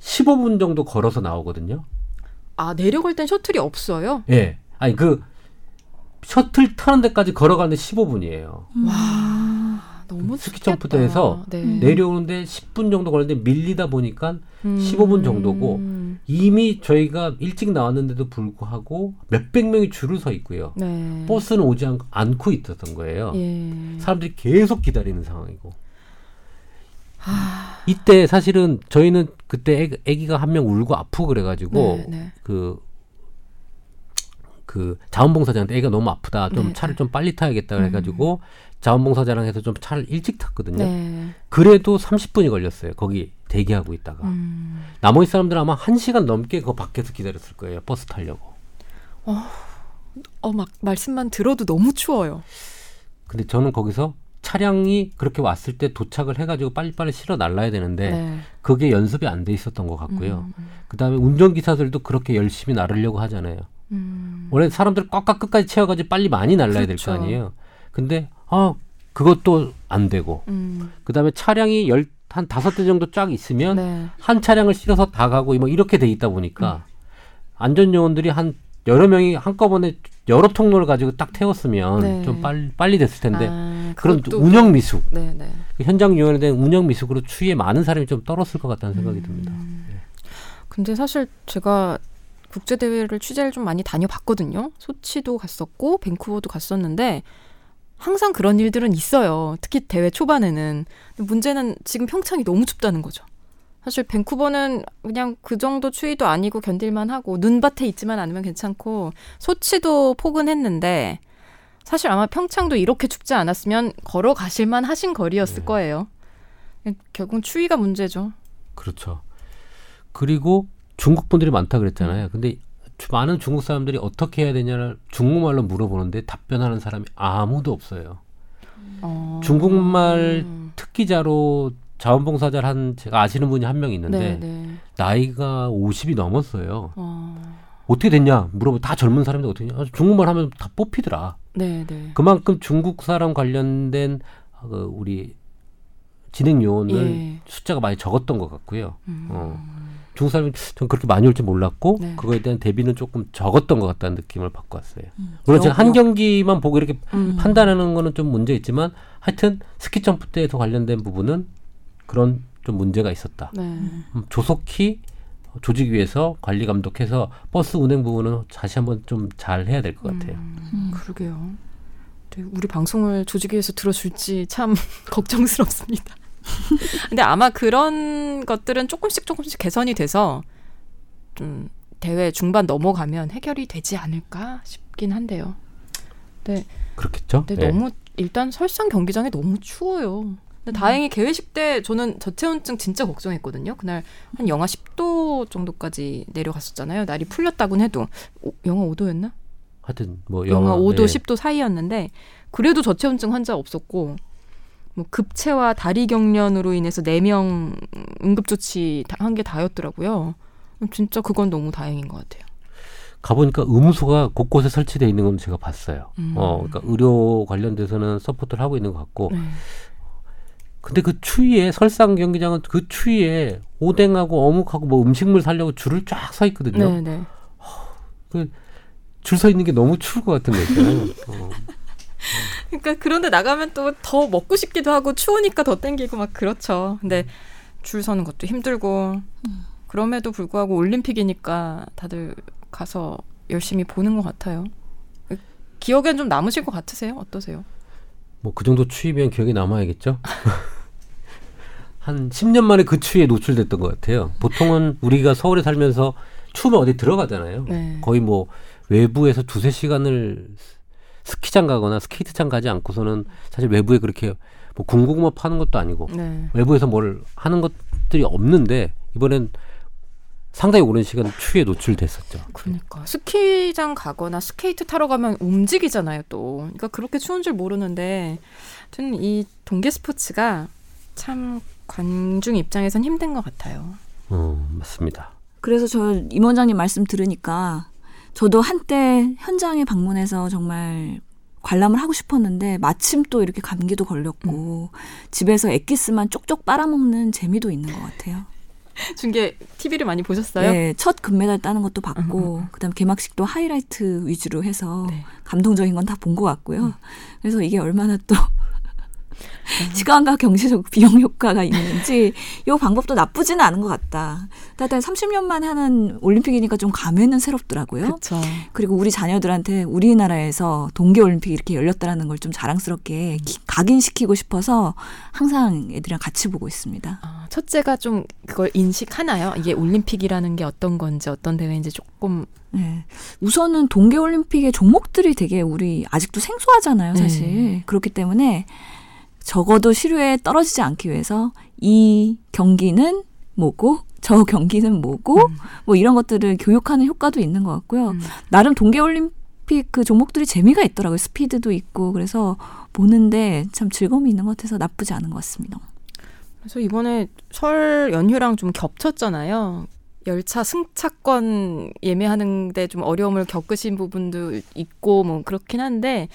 Speaker 3: 15분 정도 걸어서 나오거든요.
Speaker 1: 아 내려갈 땐 셔틀이 없어요?
Speaker 3: 예. 아니 그 셔틀 타는 데까지 걸어가는데 15분이에요.
Speaker 1: 와 너무
Speaker 3: 스키. 점프대에서
Speaker 1: 네.
Speaker 3: 내려오는데 10분 정도 걸리는데 밀리다 보니까
Speaker 1: 음.
Speaker 3: 15분 정도고 이미 저희가 일찍 나왔는데도 불구하고 몇백 명이 줄을 서 있고요.
Speaker 1: 네.
Speaker 3: 버스는 오지 않, 않고 있었던 거예요.
Speaker 1: 예.
Speaker 3: 사람들이 계속 기다리는 상황이고. 이때 사실은 저희는 그때 애, 애기 가 한 명 울고 아프고 그래가지고
Speaker 1: 네, 네.
Speaker 3: 그, 그 자원봉사자한테 애가 너무 아프다. 좀
Speaker 1: 네,
Speaker 3: 차를
Speaker 1: 네.
Speaker 3: 좀 빨리 타야겠다. 그래가지고 자원봉사자랑 해서 좀 차를 일찍 탔거든요.
Speaker 1: 네.
Speaker 3: 그래도 30분이 걸렸어요. 거기 대기하고 있다가.
Speaker 1: 음.
Speaker 3: 나머지 사람들은 아마 1 시간 넘게 그 밖에서 기다렸을 거예요. 버스 타려고.
Speaker 1: 어, 막 말씀만 들어도 너무 추워요.
Speaker 3: 근데 저는 거기서 차량이 그렇게 왔을 때 도착을 해가지고 빨리빨리 실어 날라야 되는데
Speaker 1: 네.
Speaker 3: 그게 연습이 안 돼 있었던 것 같고요.
Speaker 1: 음,
Speaker 3: 그 다음에 운전기사들도 그렇게 열심히 나르려고 하잖아요.
Speaker 1: 음.
Speaker 3: 원래 사람들 꽉꽉 끝까지 채워가지고 빨리 많이 날라야 될
Speaker 1: 그렇죠.
Speaker 3: 거 아니에요. 근데 아 그것도 안 되고
Speaker 1: 음.
Speaker 3: 그 다음에 차량이 한 다섯 대 정도 쫙 있으면
Speaker 1: 네.
Speaker 3: 한 차량을 실어서 다 가고 뭐 이렇게 돼 있다 보니까 안전 요원들이 한 여러 명이 한꺼번에 여러 통로를 가지고 딱 태웠으면
Speaker 1: 네.
Speaker 3: 좀 빨리 빨리 됐을 텐데
Speaker 1: 아,
Speaker 3: 그런 운영 미숙
Speaker 1: 네, 네.
Speaker 3: 그 현장 요원에 대한 운영 미숙으로 추위에 많은 사람이 좀 떨었을 것 같다는 생각이
Speaker 1: 음.
Speaker 3: 듭니다.
Speaker 1: 근데 사실 제가 국제 대회를 취재를 좀 많이 다녀봤거든요. 소치도 갔었고 밴쿠버도 갔었는데 항상 그런 일들은 있어요. 특히 대회 초반에는 문제는 지금 평창이 너무 춥다는 거죠. 사실 밴쿠버는 그냥 그 정도 추위도 아니고 견딜만 하고 눈밭에 있지만 않으면 괜찮고 소치도 포근했는데 사실 아마 평창도 이렇게 춥지 않았으면 걸어가실만 하신 거리였을 거예요. 결국은 추위가 문제죠.
Speaker 3: 그렇죠. 그리고 중국 분들이 많다 그랬잖아요. 근데 주- 많은 중국 사람들이 어떻게 해야 되냐를 중국말로 물어보는데 답변하는 사람이 아무도 없어요.
Speaker 1: 어.
Speaker 3: 중국말
Speaker 1: 음.
Speaker 3: 특기자로 자원봉사자를 한 제가 아시는 분이 한 명 있는데
Speaker 1: 네, 네.
Speaker 3: 나이가 50이 넘었어요.
Speaker 1: 어.
Speaker 3: 어떻게 됐냐 물어보 다 젊은 사람들 어떻게 됐냐 아, 중국말 하면 다 뽑히더라.
Speaker 1: 네, 네.
Speaker 3: 그만큼 중국 사람 관련된 그 우리 진행 요원을
Speaker 1: 예.
Speaker 3: 숫자가 많이 적었던 것 같고요.
Speaker 1: 음.
Speaker 3: 어. 중국 사람이 전 그렇게 많이 올 줄 몰랐고
Speaker 1: 네.
Speaker 3: 그거에 대한 대비는 조금 적었던 것 같다는 느낌을 받고 왔어요.
Speaker 2: 음.
Speaker 3: 물론 제가 한
Speaker 1: 역-
Speaker 3: 경기만 보고 이렇게
Speaker 1: 음.
Speaker 3: 판단하는 거는 좀 문제 있지만 하여튼 스키 점프 때에서 관련된 부분은 그런 좀 문제가 있었다.
Speaker 1: 네.
Speaker 3: 음, 조속히 조직위에서 관리 감독해서 버스 운행 부분은 다시 한번 좀 잘 해야 될 것 같아요.
Speaker 1: 음, 그러게요. 네, 우리 방송을 조직위에서 들어줄지 참 걱정스럽습니다. 근데 아마 그런 것들은 조금씩 조금씩 개선이 돼서 좀 대회 중반 넘어가면 해결이 되지 않을까 싶긴 한데요.
Speaker 3: 그렇겠죠?
Speaker 1: 근데
Speaker 3: 예.
Speaker 1: 너무 일단 설상 경기장이 너무 추워요. 근데 다행히 개회식 때 저는 저체온증 진짜 걱정했거든요. 그날 한 영하 10도 정도까지 내려갔었잖아요. 날이 풀렸다곤 해도 오, 영하 5도였나?
Speaker 3: 하여튼 뭐
Speaker 1: 영하
Speaker 3: 영화
Speaker 1: 5도,
Speaker 3: 예.
Speaker 1: 10도 사이였는데 그래도 저체온증 환자 없었고 뭐 급체와 다리 경련으로 인해서 4명 응급 조치 한 게 다였더라고요. 진짜 그건 너무 다행인 것 같아요.
Speaker 3: 가보니까 의무소가 곳곳에 설치되어 있는 건 제가 봤어요.
Speaker 1: 음.
Speaker 3: 어, 그러니까 의료 관련돼서는 support를 하고 있는 것 같고.
Speaker 1: 네.
Speaker 3: 근데 그 추위에 설상 경기장은 그 추위에 오뎅하고 어묵하고 뭐 음식물 사려고 줄을 쫙 서 있거든요.
Speaker 1: 네, 네.
Speaker 3: 줄서 있는 게 너무 추울 것 같은 거 있잖아요. 어.
Speaker 1: 그러니까 그런데 나가면 또 더 먹고 싶기도 하고 추우니까 더 땡기고 막 그렇죠. 근데 줄 서는 것도 힘들고 그럼에도 불구하고 올림픽이니까 다들 가서 열심히 보는 것 같아요. 기억엔 좀 남으실 것 같으세요? 어떠세요?
Speaker 3: 뭐 그 정도 추위면 기억에 남아야겠죠? 한 10년 만에 그 추위에 노출됐던 것 같아요. 보통은 우리가 서울에 살면서 추우면 어디 들어가잖아요.
Speaker 1: 네.
Speaker 3: 거의 뭐 외부에서 두세 시간을 스키장 가거나 스케이트장 가지 않고서는 사실 외부에 그렇게 뭐 군고구마 파는 것도 아니고
Speaker 1: 네.
Speaker 3: 외부에서 뭘 하는 것들이 없는데 이번엔 상당히 오랜 시간 추위에 노출됐었죠.
Speaker 1: 그러니까 스키장 가거나 스케이트 타러 가면 움직이잖아요 또 그러니까 그렇게 추운 줄 모르는데 저는 이 동계 스포츠가 참 관중 입장에선 힘든 것 같아요
Speaker 3: 어, 맞습니다.
Speaker 2: 그래서 저 임 원장님 말씀 들으니까 저도 한때 현장에 방문해서 정말 관람을 하고 싶었는데 마침 또 이렇게 감기도 걸렸고 집에서 엑기스만 쪽쪽 빨아먹는 재미도 있는 것 같아요.
Speaker 1: 중계 TV를 많이 보셨어요?
Speaker 2: 네, 첫 금메달 따는 것도 봤고 그다음 개막식도 하이라이트 위주로 해서
Speaker 1: 네.
Speaker 2: 감동적인 건 다 본 것 같고요. 그래서 이게 얼마나 또 시간과 경제적 비용 효과가 있는지 이 방법도 나쁘지는 않은 것 같다. 일단 30년 만에 하는 올림픽이니까 좀 감회는 새롭더라고요.
Speaker 1: 그렇죠.
Speaker 2: 그리고 우리 자녀들한테 우리나라에서 동계올림픽이 이렇게 열렸다라는 걸 좀 자랑스럽게 기- 각인시키고 싶어서 항상 애들이랑 같이 보고 있습니다.
Speaker 1: 아, 첫째가 좀 그걸 인식하나요? 이게 올림픽이라는 게 어떤 건지 어떤 대회인지 조금
Speaker 2: 네. 우선은 동계올림픽의 종목들이 되게 우리 아직도 생소하잖아요, 사실.
Speaker 1: 네.
Speaker 2: 그렇기 때문에 적어도 시류에 떨어지지 않기 위해서 이 경기는 뭐고 저 경기는 뭐고
Speaker 1: 음.
Speaker 2: 뭐 이런 것들을 교육하는 효과도 있는 것 같고요.
Speaker 1: 음.
Speaker 2: 나름 동계올림픽 그 종목들이 재미가 있더라고요. 스피드도 있고 그래서 보는데 참 즐거움이 있는 것 같아서 나쁘지 않은 것 같습니다.
Speaker 1: 그래서 이번에 설 연휴랑 좀 겹쳤잖아요. 열차 승차권 예매하는데 좀 어려움을 겪으신 부분도 있고 뭐 그렇긴 한데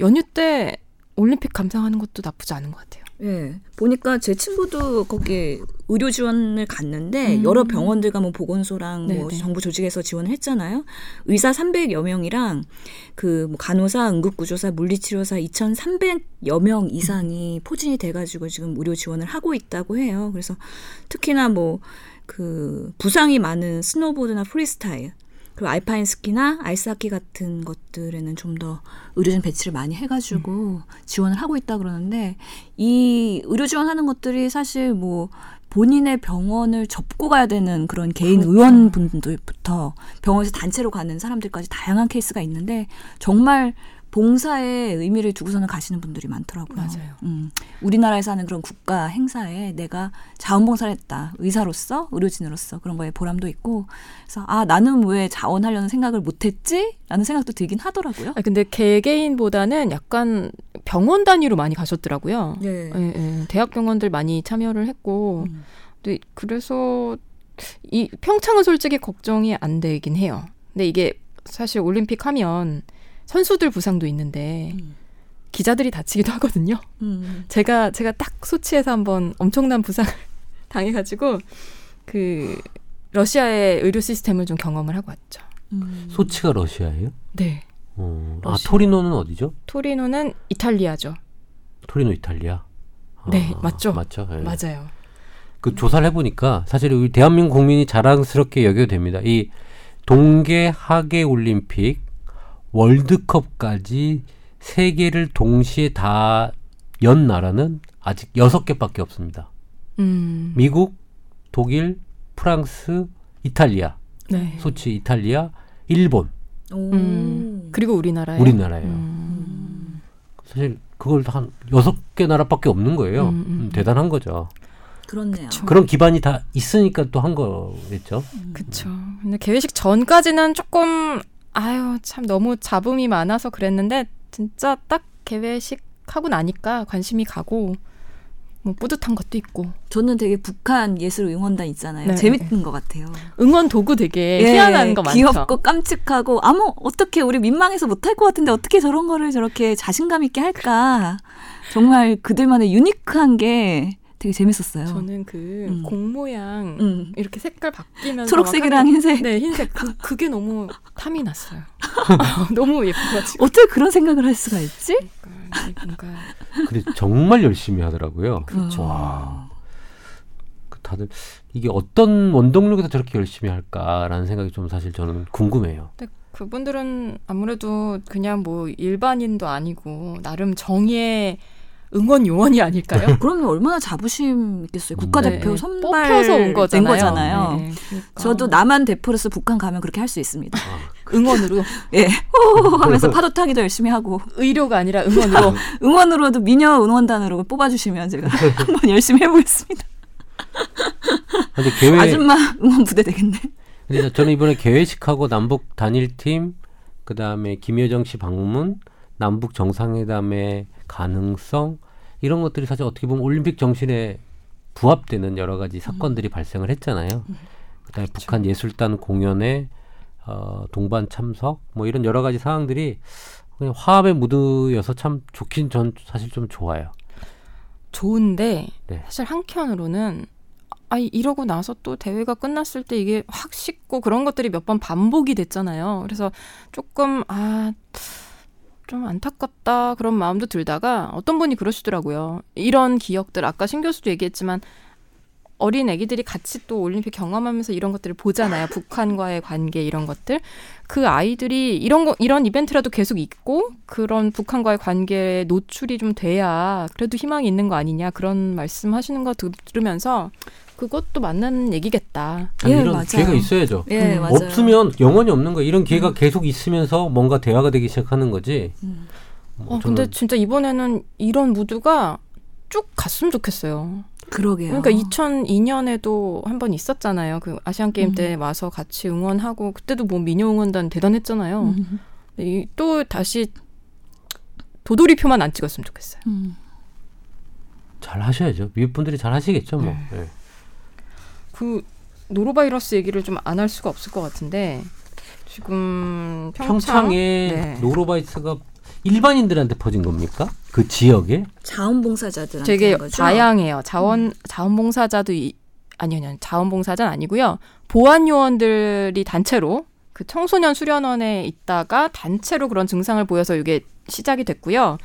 Speaker 1: 연휴 때 올림픽 감상하는 것도 나쁘지 않은 것 같아요.
Speaker 2: 예. 보니까 제 친구도 거기 의료 지원을 갔는데
Speaker 1: 음.
Speaker 2: 여러 병원들과 뭐 보건소랑 뭐
Speaker 1: 네네.
Speaker 2: 정부 조직에서 지원을 했잖아요. 의사 300여 명이랑 그 뭐 간호사, 응급구조사, 물리치료사 2,300여 명 이상이 포진이 돼가지고 지금 의료 지원을 하고 있다고 해요. 그래서 특히나 뭐 그 부상이 많은 스노보드나 프리스타일 그리고 알파인 스키나 아이스하키 같은 것들에는 좀 더 의료진 배치를 많이 해가지고 지원을 하고 있다 그러는데 이 의료 지원하는 것들이 사실 뭐 본인의 병원을 접고 가야 되는 그런 개인
Speaker 1: 그렇죠.
Speaker 2: 의원분들부터 병원에서 단체로 가는 사람들까지 다양한 케이스가 있는데 정말 봉사에 의미를 두고서는 가시는 분들이 많더라고요.
Speaker 1: 맞아요.
Speaker 2: 음, 우리나라에서 하는 그런 국가 행사에 내가 자원봉사를 했다. 의사로서, 의료진으로서 그런 거에 보람도 있고. 그래서 아, 나는 왜 자원하려는 생각을 못 했지? 라는 생각도 들긴 하더라고요.
Speaker 1: 아, 근데 개개인보다는 약간 병원 단위로 많이 가셨더라고요.
Speaker 2: 네.
Speaker 1: 예, 예. 대학 병원들 많이 참여를 했고,
Speaker 2: 음.
Speaker 1: 근데 그래서 이 평창은 솔직히 걱정이 안 되긴 해요. 근데 이게 사실 올림픽 하면 선수들 부상도 있는데
Speaker 2: 음.
Speaker 1: 기자들이 다치기도 하거든요.
Speaker 2: 음.
Speaker 1: 제가 제가 딱 소치에서 한번 엄청난 부상을 당해가지고 그 러시아의 의료 시스템을 좀 경험을 하고 왔죠.
Speaker 2: 음.
Speaker 3: 소치가 러시아예요?
Speaker 1: 네.
Speaker 3: 어, 아
Speaker 1: 러시아.
Speaker 3: 토리노는 어디죠?
Speaker 1: 토리노는 이탈리아죠.
Speaker 3: 토리노 이탈리아. 아,
Speaker 1: 네, 맞죠?
Speaker 3: 맞죠. 예.
Speaker 1: 맞아요.
Speaker 3: 그 조사를 해보니까 사실 우리 대한민국 국민이 자랑스럽게 여겨도 됩니다. 이 동계 하계 올림픽 월드컵까지 세 개를 동시에 다 연 나라는 아직 여섯 개밖에 없습니다.
Speaker 1: 음.
Speaker 3: 미국, 독일, 프랑스, 이탈리아,
Speaker 1: 네.
Speaker 3: 소치, 이탈리아, 일본,
Speaker 2: 오.
Speaker 1: 음. 그리고 우리나라요.
Speaker 3: 우리나라예요.
Speaker 1: 음.
Speaker 3: 사실 그걸 한 여섯 개 나라밖에 없는 거예요.
Speaker 1: 음, 음,
Speaker 3: 음, 대단한 거죠.
Speaker 2: 그렇네요.
Speaker 1: 그쵸.
Speaker 3: 그런 기반이 다 있으니까 또 한 거겠죠.
Speaker 1: 그쵸. 근데 개회식 전까지는 조금 아유 참 너무 잡음이 많아서 그랬는데 진짜 딱 개회식 하고 나니까 관심이 가고 뭐 뿌듯한 것도 있고
Speaker 2: 저는 되게 북한 예술 응원단 있잖아요.
Speaker 1: 네.
Speaker 2: 재밌는 것 같아요.
Speaker 1: 응원 도구 되게
Speaker 2: 예,
Speaker 1: 희한한 거 많죠.
Speaker 2: 귀엽고 깜찍하고 아무 어떻게 우리 민망해서 못할 것 같은데 어떻게 저런 거를 저렇게 자신감 있게 할까? 정말 그들만의 유니크한 게 되게 재밌었어요.
Speaker 1: 저는 그
Speaker 2: 음.
Speaker 1: 공 모양
Speaker 2: 음.
Speaker 1: 이렇게 색깔 바뀌면서
Speaker 2: 초록색이랑
Speaker 1: 막
Speaker 2: 흰색.
Speaker 1: 네 흰색 그 그게 너무 탐이 났어요. 너무 예뻐가지고
Speaker 2: 어떻게 그런 생각을 할 수가 있지?
Speaker 1: 그러니까 뭔가
Speaker 3: 근데 정말 열심히 하더라고요.
Speaker 2: 그렇죠.
Speaker 3: 와. 그 다들 이게 어떤 원동력에서 저렇게 열심히 할까라는 생각이 좀 사실 저는 궁금해요.
Speaker 1: 근데 그분들은 아무래도 그냥 뭐 일반인도 아니고 나름 정의의 응원 요원이 아닐까요?
Speaker 2: 그러면 얼마나 자부심 있겠어요. 국가대표
Speaker 1: 네.
Speaker 2: 선발
Speaker 1: 뽑혀서 온 거잖아요.
Speaker 2: 거잖아요.
Speaker 1: 네, 그러니까.
Speaker 2: 저도 남한 대표로서 북한 가면 그렇게 할 수 있습니다.
Speaker 1: 응원으로
Speaker 2: 예, 호 하면서 파도 타기도 열심히 하고
Speaker 1: 의료가 아니라 응원으로
Speaker 2: 응원으로도 미녀 응원단으로 뽑아주시면 제가 한번 열심히 해보겠습니다.
Speaker 3: 근데 계획
Speaker 2: 아줌마 응원 부대 되겠네.
Speaker 3: 근데 저는 이번에 개회식하고 남북 단일팀 그다음에 김여정 씨 방문 남북 정상회담의 가능성 이런 것들이 사실 어떻게 보면 올림픽 정신에 부합되는 여러 가지 사건들이 발생을 했잖아요. 그다음에 북한 예술단 공연에 어, 동반 참석 뭐 이런 여러 가지 상황들이 그냥 화합의 무드여서 참 좋긴 전 사실 좀 좋아요.
Speaker 1: 좋은데
Speaker 3: 네.
Speaker 1: 사실 한켠으로는 아 이러고 나서 또 대회가 끝났을 때 이게 확 식고 그런 것들이 몇 번 반복이 됐잖아요. 그래서 조금 아. 좀 안타깝다 그런 마음도 들다가 어떤 분이 그러시더라고요. 이런 기억들 아까 신 교수도 얘기했지만 어린 애기들이 같이 또 올림픽 경험하면서 이런 것들을 보잖아요. 북한과의 관계 이런 것들. 그 아이들이 이런 거 이런 이벤트라도 계속 있고 그런 북한과의 관계에 노출이 좀 돼야 그래도 희망이 있는 거 아니냐 그런 말씀하시는 거 들으면서 그것도 맞는 얘기겠다.
Speaker 3: 아니,
Speaker 2: 예,
Speaker 3: 이런
Speaker 2: 맞아요.
Speaker 3: 기회가 있어야죠.
Speaker 2: 예,
Speaker 1: 음.
Speaker 2: 맞아요.
Speaker 3: 없으면 영원히 없는 거예요. 이런 기회가 계속 있으면서 뭔가 대화가 되기 시작하는 거지.
Speaker 2: 음.
Speaker 3: 뭐
Speaker 1: 어, 근데 진짜 이번에는 이런 무드가 쭉 갔으면 좋겠어요.
Speaker 2: 그러게요.
Speaker 1: 그러니까 2002년에도 한 번 있었잖아요. 그 아시안 게임
Speaker 2: 음.
Speaker 1: 때 와서 같이 응원하고 그때도 뭐 미녀 응원단 대단했잖아요.
Speaker 2: 음.
Speaker 1: 이- 또 다시 도돌이표만 안 찍었으면 좋겠어요.
Speaker 2: 음.
Speaker 3: 잘 하셔야죠. 미국 분들이 잘 하시겠죠, 뭐. 예.
Speaker 1: 그 노로바이러스 얘기를 좀 안 할 수가 없을 것 같은데 지금 평창
Speaker 3: 평창에
Speaker 1: 네.
Speaker 3: 노로바이러스가 일반인들한테 퍼진 겁니까? 그 지역에?
Speaker 2: 자원봉사자들한테
Speaker 1: 되게
Speaker 2: 거죠?
Speaker 1: 다양해요. 자원 자원봉사자도 이, 아니요, 아니요. 자원봉사자는 아니고요. 보안 요원들이 단체로 그 청소년 수련원에 있다가 단체로 그런 증상을 보여서 이게 시작이 됐고요.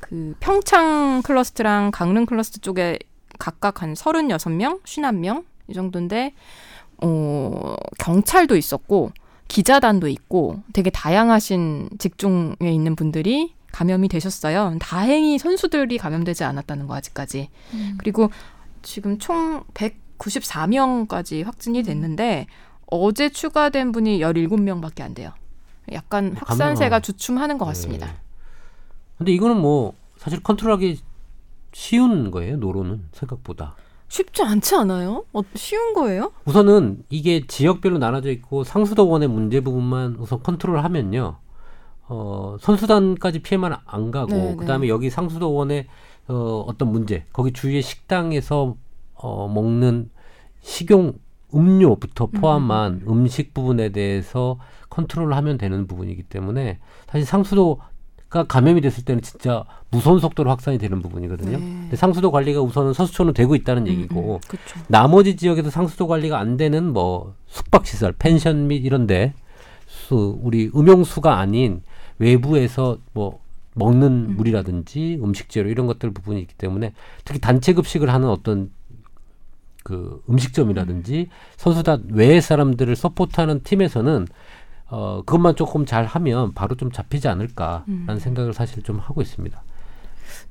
Speaker 1: 그 평창 cluster랑 강릉 클러스트 쪽에 각각 한 36명, 51명 이 정도인데 어, 경찰도 있었고 기자단도 있고 되게 다양하신 직종에 있는 분들이 감염이 되셨어요. 다행히 선수들이 감염되지 않았다는 거 아직까지.
Speaker 2: 음.
Speaker 1: 그리고 지금 총 194명까지 확진이 됐는데 어제 추가된 분이 17명밖에 안 돼요. 약간 확산세가
Speaker 3: 감염.
Speaker 1: 주춤하는 것 같습니다.
Speaker 3: 네. 근데 이거는 뭐 사실 컨트롤하기 쉬운 거예요. 노로는 생각보다.
Speaker 1: 쉽지 않지 않아요? 어, 쉬운 거예요?
Speaker 3: 우선은 이게 지역별로 나눠져 있고 상수도원의 문제 부분만 우선 컨트롤하면요. 어, 선수단까지 피해만 안 가고
Speaker 1: 네, 네.
Speaker 3: 그다음에 여기 상수도원의 어, 어떤 문제 거기 주위의 식당에서 어, 먹는 식용 음료부터 포함한 음. 식 부분에 대해서 컨트롤을 하면 되는 부분이기 때문에 사실 상수도 가 감염이 됐을 때는 진짜 무서운 속도로 확산이 되는 부분이거든요.
Speaker 1: 네.
Speaker 3: 근데 상수도 관리가 우선은 서수초는 되고 있다는 얘기고
Speaker 1: 그렇죠.
Speaker 3: 나머지 지역에서 상수도 관리가 안 되는 뭐 숙박시설, 펜션 및 이런데 수 우리 음용수가 아닌 외부에서 뭐 먹는 물이라든지 음식 재료 이런 것들 부분이 있기 때문에 특히 단체 급식을 하는 어떤 그 음식점이라든지 선수단 외의 사람들을 support하는 팀에서는 어 그것만 조금 잘 하면 바로 좀 잡히지 않을까라는 생각을 사실 좀 하고 있습니다.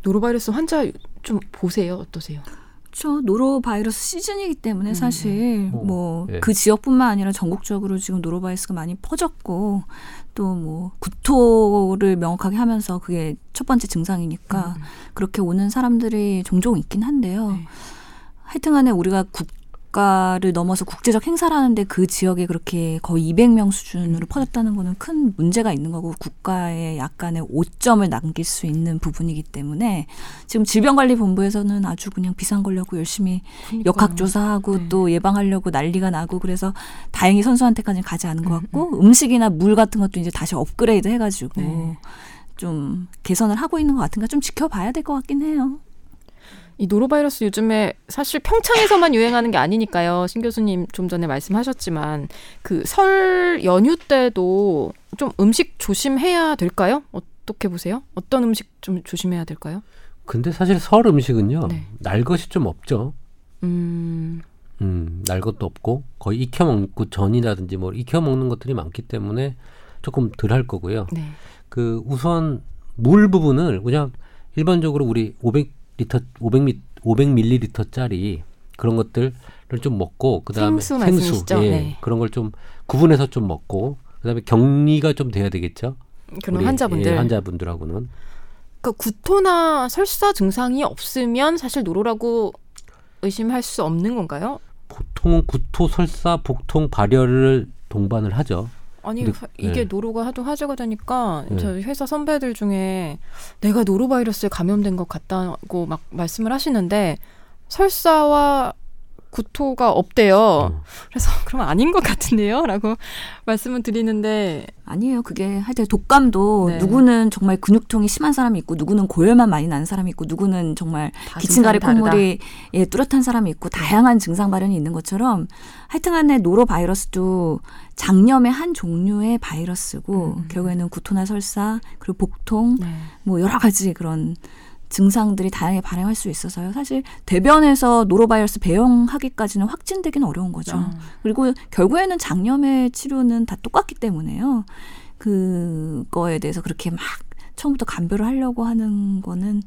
Speaker 1: 노로바이러스 환자 좀 보세요. 어떠세요?
Speaker 2: 그렇죠. 노로바이러스 시즌이기 때문에 사실
Speaker 3: 뭐,
Speaker 2: 뭐
Speaker 3: 예.
Speaker 2: 그 지역뿐만 아니라 전국적으로 지금 노로바이러스가 많이 퍼졌고 또 뭐 구토를 명확하게 하면서 그게 첫 번째 증상이니까 그렇게 오는 사람들이 종종 있긴 한데요.
Speaker 1: 네.
Speaker 2: 하여튼간에 우리가 국 가를 넘어서 국제적 행사를 하는데 그 지역에 그렇게 거의 200명 수준으로 퍼졌다는 거는 큰 문제가 있는 거고 국가에 약간의 오점을 남길 수 있는 부분이기 때문에 지금 질병관리본부에서는 아주 그냥 비상 걸려고 열심히
Speaker 1: 그러니까요.
Speaker 2: 역학조사하고
Speaker 1: 네.
Speaker 2: 또 예방하려고 난리가 나고 그래서 다행히 선수한테까지는 가지 않은 것 같고 음 식이나 물 같은 것도 이제 다시 업그레이드 해가지고
Speaker 1: 네.
Speaker 2: 좀 개선을 하고 있는 것 같은가 좀 지켜봐야 될 것 같긴 해요.
Speaker 1: 이 노로바이러스 요즘에 사실 평창에서만 유행하는 게 아니니까요. 신 교수님 좀 전에 말씀하셨지만 그 설 연휴 때도 좀 음식 조심해야 될까요? 어떻게 보세요? 어떤 음식 좀 조심해야 될까요?
Speaker 3: 근데 사실 설 음식은요
Speaker 1: 네.
Speaker 3: 날 것이 좀 없죠.
Speaker 1: 음,
Speaker 3: 음, 날 것도 없고 거의 익혀 먹고 전이라든지 뭐 익혀 먹는 것들이 많기 때문에 조금 덜 할 거고요.
Speaker 1: 네.
Speaker 3: 그 우선 물 부분을 그냥 일반적으로 우리 500 리터 500미 500ml짜리 그런 것들을 좀 먹고 그다음에
Speaker 1: 생수 말씀이시죠?
Speaker 3: 예,
Speaker 1: 네.
Speaker 3: 그런 걸 좀 구분해서 좀 먹고 그다음에 격리가 좀 돼야 되겠죠.
Speaker 1: 그런 환자분들.
Speaker 3: 예, 환자분들하고는
Speaker 1: 그러니까 구토나 설사 증상이 없으면 사실 노로라고 의심할 수 없는 건가요?
Speaker 3: 보통은 구토, 설사, 복통, 발열을 동반을 하죠.
Speaker 1: 아니
Speaker 3: 근데-
Speaker 1: 사- 이게
Speaker 3: 네.
Speaker 1: 노로가 하도 화제가 되니까
Speaker 3: 네.
Speaker 1: 저희 회사 선배들 중에 내가 노로 바이러스에 감염된 것 같다고 막 말씀을 하시는데 설사와 구토가 없대요.
Speaker 3: 어.
Speaker 1: 그래서 그럼 아닌 것 같은데요 라고 말씀을 드리는데
Speaker 2: 아니에요. 그게 하여튼 독감도
Speaker 1: 네.
Speaker 2: 누구는 정말 근육통이 심한 사람이 있고 누구는 고열만 많이 나는 사람이 있고 누구는 정말
Speaker 1: 다
Speaker 2: 기침가래. 콧물이 예, 뚜렷한 사람이 있고 다양한 증상 발현이 있는 것처럼 하여튼간에 노로 바이러스도 장염의 한 종류의 바이러스고
Speaker 1: 음.
Speaker 2: 결국에는 구토나 설사 그리고 복통
Speaker 1: 네.
Speaker 2: 뭐 여러 가지 그런 증상들이 다양하게 발행할 수 있어서요. 사실 대변에서 노로바이러스 배영하기까지는 확진되기는 어려운 거죠.
Speaker 1: 어.
Speaker 2: 그리고 결국에는 장염의 치료는 다 똑같기 때문에요. 그거에 대해서 그렇게 막 처음부터 감별을 하려고 하는 거는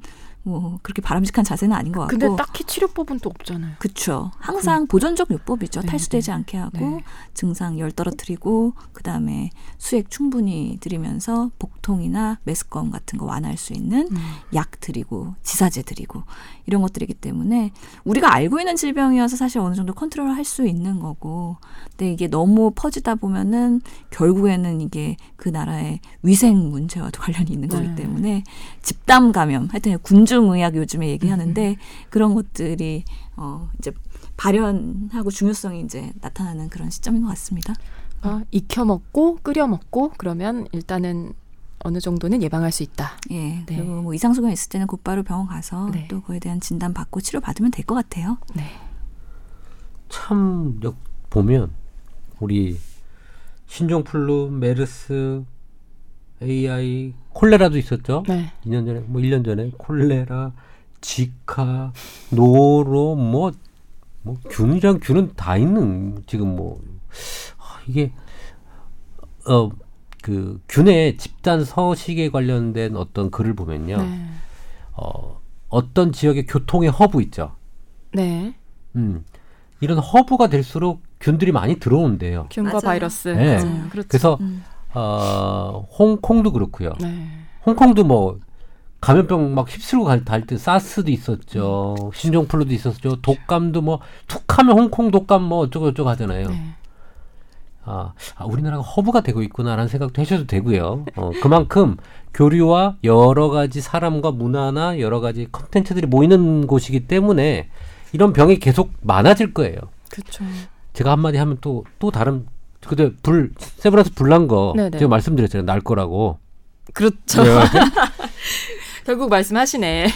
Speaker 2: 뭐 그렇게 바람직한 자세는 아닌 것 같고.
Speaker 1: 근데 딱히 치료법은 또 없잖아요.
Speaker 2: 그쵸. 항상 보존적 요법이죠.
Speaker 1: 네,
Speaker 2: 탈수되지
Speaker 1: 네.
Speaker 2: 않게 하고
Speaker 1: 네.
Speaker 2: 증상 열 떨어뜨리고 그다음에 수액 충분히 드리면서 복통이나 메스꺼움 같은 거 완화할 수 있는
Speaker 1: 음.
Speaker 2: 약 드리고 지사제 드리고 이런 것들이기 때문에 우리가 알고 있는 질병이어서 사실 어느 정도 컨트롤 할 수 있는 거고 근데 이게 너무 퍼지다 보면은 결국에는 이게 그 나라의 위생 문제와도 관련이 있는 거기
Speaker 1: 네.
Speaker 2: 때문에 집단 감염 하여튼 군 중의학 요즘에 얘기하는데 그런 것들이 어 이제 발현하고 중요성이 이제 나타나는 그런 시점인 것 같습니다.
Speaker 1: 아, 익혀 먹고 끓여 먹고 그러면 일단은 어느 정도는 예방할 수 있다.
Speaker 2: 예.
Speaker 1: 네.
Speaker 2: 그리고 뭐 이상 소견 있을 때는 곧바로 병원 가서
Speaker 1: 네.
Speaker 2: 또 그에 대한 진단 받고 치료 받으면 될 것 같아요.
Speaker 1: 네.
Speaker 3: 참 역- 보면 우리 신종플루, 메르스, AI, 콜레라도 있었죠.
Speaker 1: 네.
Speaker 3: 2년 전에 뭐 1년 전에 콜레라, 지카, 노로 뭐, 뭐 균이랑 균은 다 있는 지금 뭐 아, 이게 어 그 균의 집단 서식에 관련된 어떤 글을 보면요.
Speaker 1: 네.
Speaker 3: 어 어떤 지역의 교통의 허브 있죠.
Speaker 1: 네.
Speaker 3: 음. 이런 허브가 될수록 균들이 많이 들어온대요.
Speaker 1: 균과
Speaker 2: 맞아요.
Speaker 1: 바이러스.
Speaker 3: 네.
Speaker 1: 맞아요. 그렇죠.
Speaker 3: 그래서
Speaker 2: 음.
Speaker 3: 어 홍콩도 그렇고요.
Speaker 1: 네.
Speaker 3: 홍콩도 뭐 감염병 막 휩쓸고 갈 때 사스도 있었죠. 신종플루도 있었죠. 독감도 뭐 툭하면 홍콩 독감 뭐 어쩌고 저쩌고 하잖아요.
Speaker 1: 네.
Speaker 3: 아, 아, 우리나라가 허브가 되고 있구나라는 생각도 하셔도 되고요. 어, 그만큼 교류와 여러 가지 사람과 문화나 여러 가지 컨텐츠들이 모이는 곳이기 때문에 이런 병이 계속 많아질 거예요.
Speaker 1: 그렇죠.
Speaker 3: 제가 한마디 하면 또, 또 다른, 그때 불, 세브란스 불난 거
Speaker 1: 네네.
Speaker 3: 제가 말씀드렸잖아요. 날 거라고.
Speaker 1: 그렇죠.
Speaker 3: 네.
Speaker 1: 결국 말씀하시네.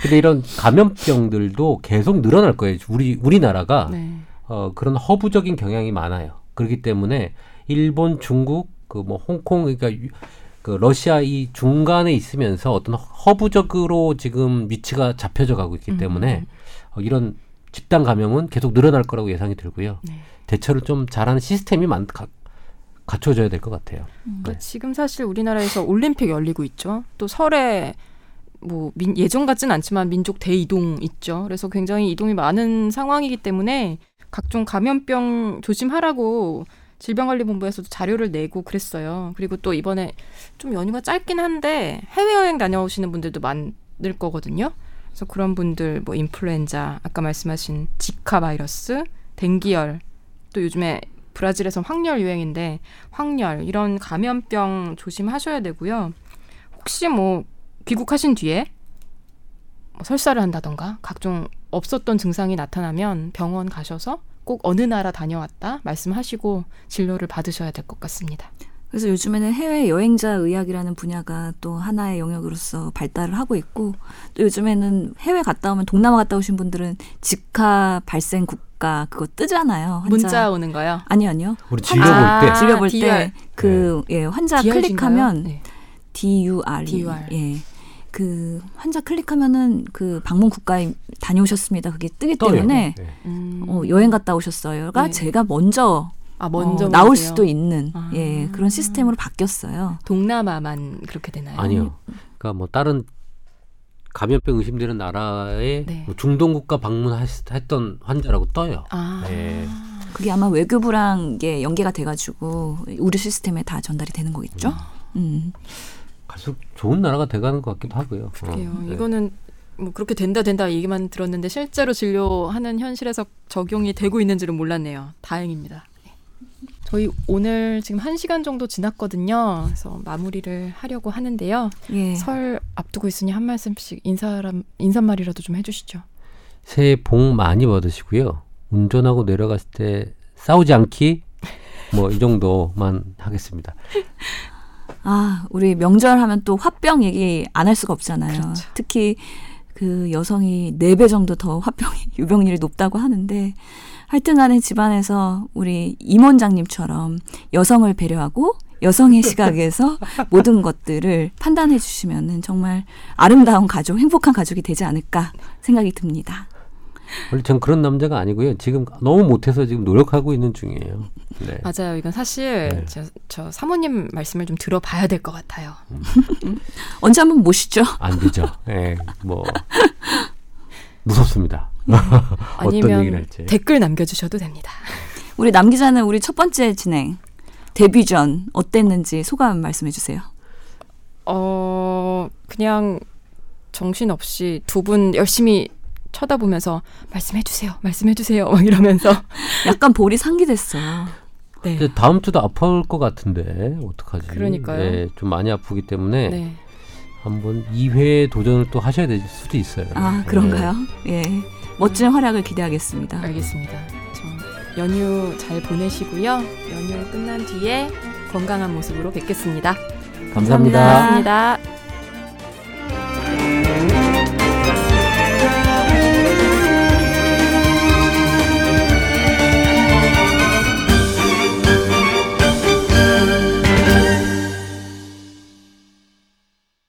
Speaker 3: 근데 이런 감염병들도 계속 늘어날 거예요. 우리, 우리나라가
Speaker 1: 네.
Speaker 3: 어, 그런 허브적인 경향이 많아요. 그렇기 때문에 일본, 중국, 그 뭐 홍콩, 그러니까 유- 그 러시아 이 중간에 있으면서 어떤 허브적으로 지금 위치가 잡혀져 가고 있기
Speaker 1: 음.
Speaker 3: 때문에 어, 이런 집단 감염은 계속 늘어날 거라고 예상이 들고요.
Speaker 1: 네.
Speaker 3: 대처를 좀 잘하는 시스템이 만, 가, 갖춰져야 될 것 같아요.
Speaker 1: 그러니까
Speaker 3: 네.
Speaker 1: 지금 사실 우리나라에서 올림픽 열리고 있죠. 또 설에 뭐 민, 예전 같진 않지만 민족 대이동 있죠. 그래서 굉장히 이동이 많은 상황이기 때문에 각종 감염병 조심하라고 질병관리본부에서도 자료를 내고 그랬어요. 그리고 또 이번에 좀 연휴가 짧긴 한데 해외여행 다녀오시는 분들도 많을 거거든요. 그래서 그런 분들 뭐 인플루엔자 아까 말씀하신 지카 바이러스, 댕기열 또 요즘에 브라질에서 황열 유행인데 황열 이런 감염병 조심하셔야 되고요. 혹시 뭐 귀국하신 뒤에 뭐 설사를 한다던가 각종 없었던 증상이 나타나면 병원 가셔서 꼭 어느 나라 다녀왔다 말씀하시고 진료를 받으셔야 될 것 같습니다.
Speaker 2: 그래서 요즘에는 해외 여행자 의학이라는 분야가 또 하나의 영역으로서 발달을 하고 있고 또 요즘에는 해외 갔다 오면 동남아 갔다 오신 분들은 직하 발생 국가 그거 뜨잖아요. 환자.
Speaker 1: 문자 오는 거요.
Speaker 2: 아니요, 아니요.
Speaker 3: 우리 진료
Speaker 1: 아,
Speaker 3: 볼때
Speaker 2: 진료 볼
Speaker 1: DR.
Speaker 2: 때그 예, 환자
Speaker 1: DRG 인가요?
Speaker 2: 클릭하면
Speaker 1: 네.
Speaker 2: DUR.
Speaker 1: DUR.
Speaker 2: 예. 그 환자 클릭하면은 그 방문 국가에 다녀오셨습니다. 그게 뜨기. 때문에
Speaker 3: 네.
Speaker 1: 음.
Speaker 2: 어, 여행 갔다 오셨어요가
Speaker 1: 네.
Speaker 2: 제가 먼저,
Speaker 1: 아 먼저
Speaker 2: 어, 나올. 수도 있는
Speaker 1: 아.
Speaker 2: 예, 그런 시스템으로 바뀌었어요.
Speaker 1: 동남아만 그렇게 되나요?
Speaker 3: 아니요. 그러니까 뭐 다른 감염병 의심되는 나라에
Speaker 1: 네.
Speaker 3: 뭐 중동 국가 방문했던 환자라고 떠요.
Speaker 1: 아.
Speaker 3: 네.
Speaker 2: 그게 아마 외교부랑 이게 연계가 돼가지고 우리 시스템에 다 전달이 되는 거겠죠. 음.
Speaker 3: 갈수록 좋은 나라가 돼가는 것 같기도 하고요.
Speaker 1: 그래요.
Speaker 3: 어, 네.
Speaker 1: 이거는 뭐 그렇게 된다 된다 얘기만 들었는데 실제로 진료하는 현실에서 적용이 되고 있는지는 몰랐네요. 다행입니다. 네. 저희 오늘 지금 한 시간 정도 지났거든요. 그래서 마무리를 하려고 하는데요.
Speaker 2: 예.
Speaker 1: 설 앞두고 있으니 한 말씀씩 인사람 인사말이라도 좀 해주시죠.
Speaker 3: 새해 복 많이 받으시고요. 운전하고 내려갔을 때 싸우지 않기 뭐 이 정도만 하겠습니다.
Speaker 2: 아, 우리 명절 하면 또 화병 얘기 안 할 수가 없잖아요.
Speaker 1: 그렇죠.
Speaker 2: 특히 그 여성이 네 배 정도 더 화병이 유병률이 높다고 하는데 하여튼 간에 집안에서 우리 임원장님처럼 여성을 배려하고 여성의 시각에서 모든 것들을 판단해 주시면은 정말 아름다운 가족, 행복한 가족이 되지 않을까 생각이 듭니다.
Speaker 3: 원래 전 그런 남자가 아니고요. 지금 너무 못해서 지금 노력하고 있는 중이에요. 네.
Speaker 1: 맞아요. 이건 사실
Speaker 3: 네.
Speaker 1: 저, 저 사모님 말씀을 좀 들어봐야 될 것 같아요.
Speaker 2: 언제 한번 모시죠.
Speaker 3: 안 되죠. 예, 뭐 무섭습니다. 어떤 얘기를
Speaker 1: 아니면
Speaker 3: 할지.
Speaker 1: 댓글 남겨주셔도 됩니다.
Speaker 2: 우리 남 기자는 우리 첫 번째 진행 데뷔 전 어땠는지 소감 말씀해 주세요.
Speaker 1: 어 그냥 정신 없이 두 분 열심히 쳐다보면서 말씀해 주세요, 말씀해 주세요, 막 이러면서
Speaker 2: 약간 볼이 상기됐어.
Speaker 1: 네,
Speaker 3: 근데 다음 주도 아플 것 같은데 어떡하지?
Speaker 1: 그러니까요.
Speaker 3: 예, 좀 많이 아프기 때문에
Speaker 1: 네,
Speaker 3: 한번 2회 도전을 또 하셔야 될 수도 있어요.
Speaker 2: 아 그런가요? 예, 멋진 활약을 기대하겠습니다.
Speaker 1: 알겠습니다. 저 연휴 잘 보내시고요. 연휴 끝난 뒤에 건강한 모습으로 뵙겠습니다.
Speaker 3: 감사합니다.
Speaker 1: 감사합니다.
Speaker 4: 고맙습니다.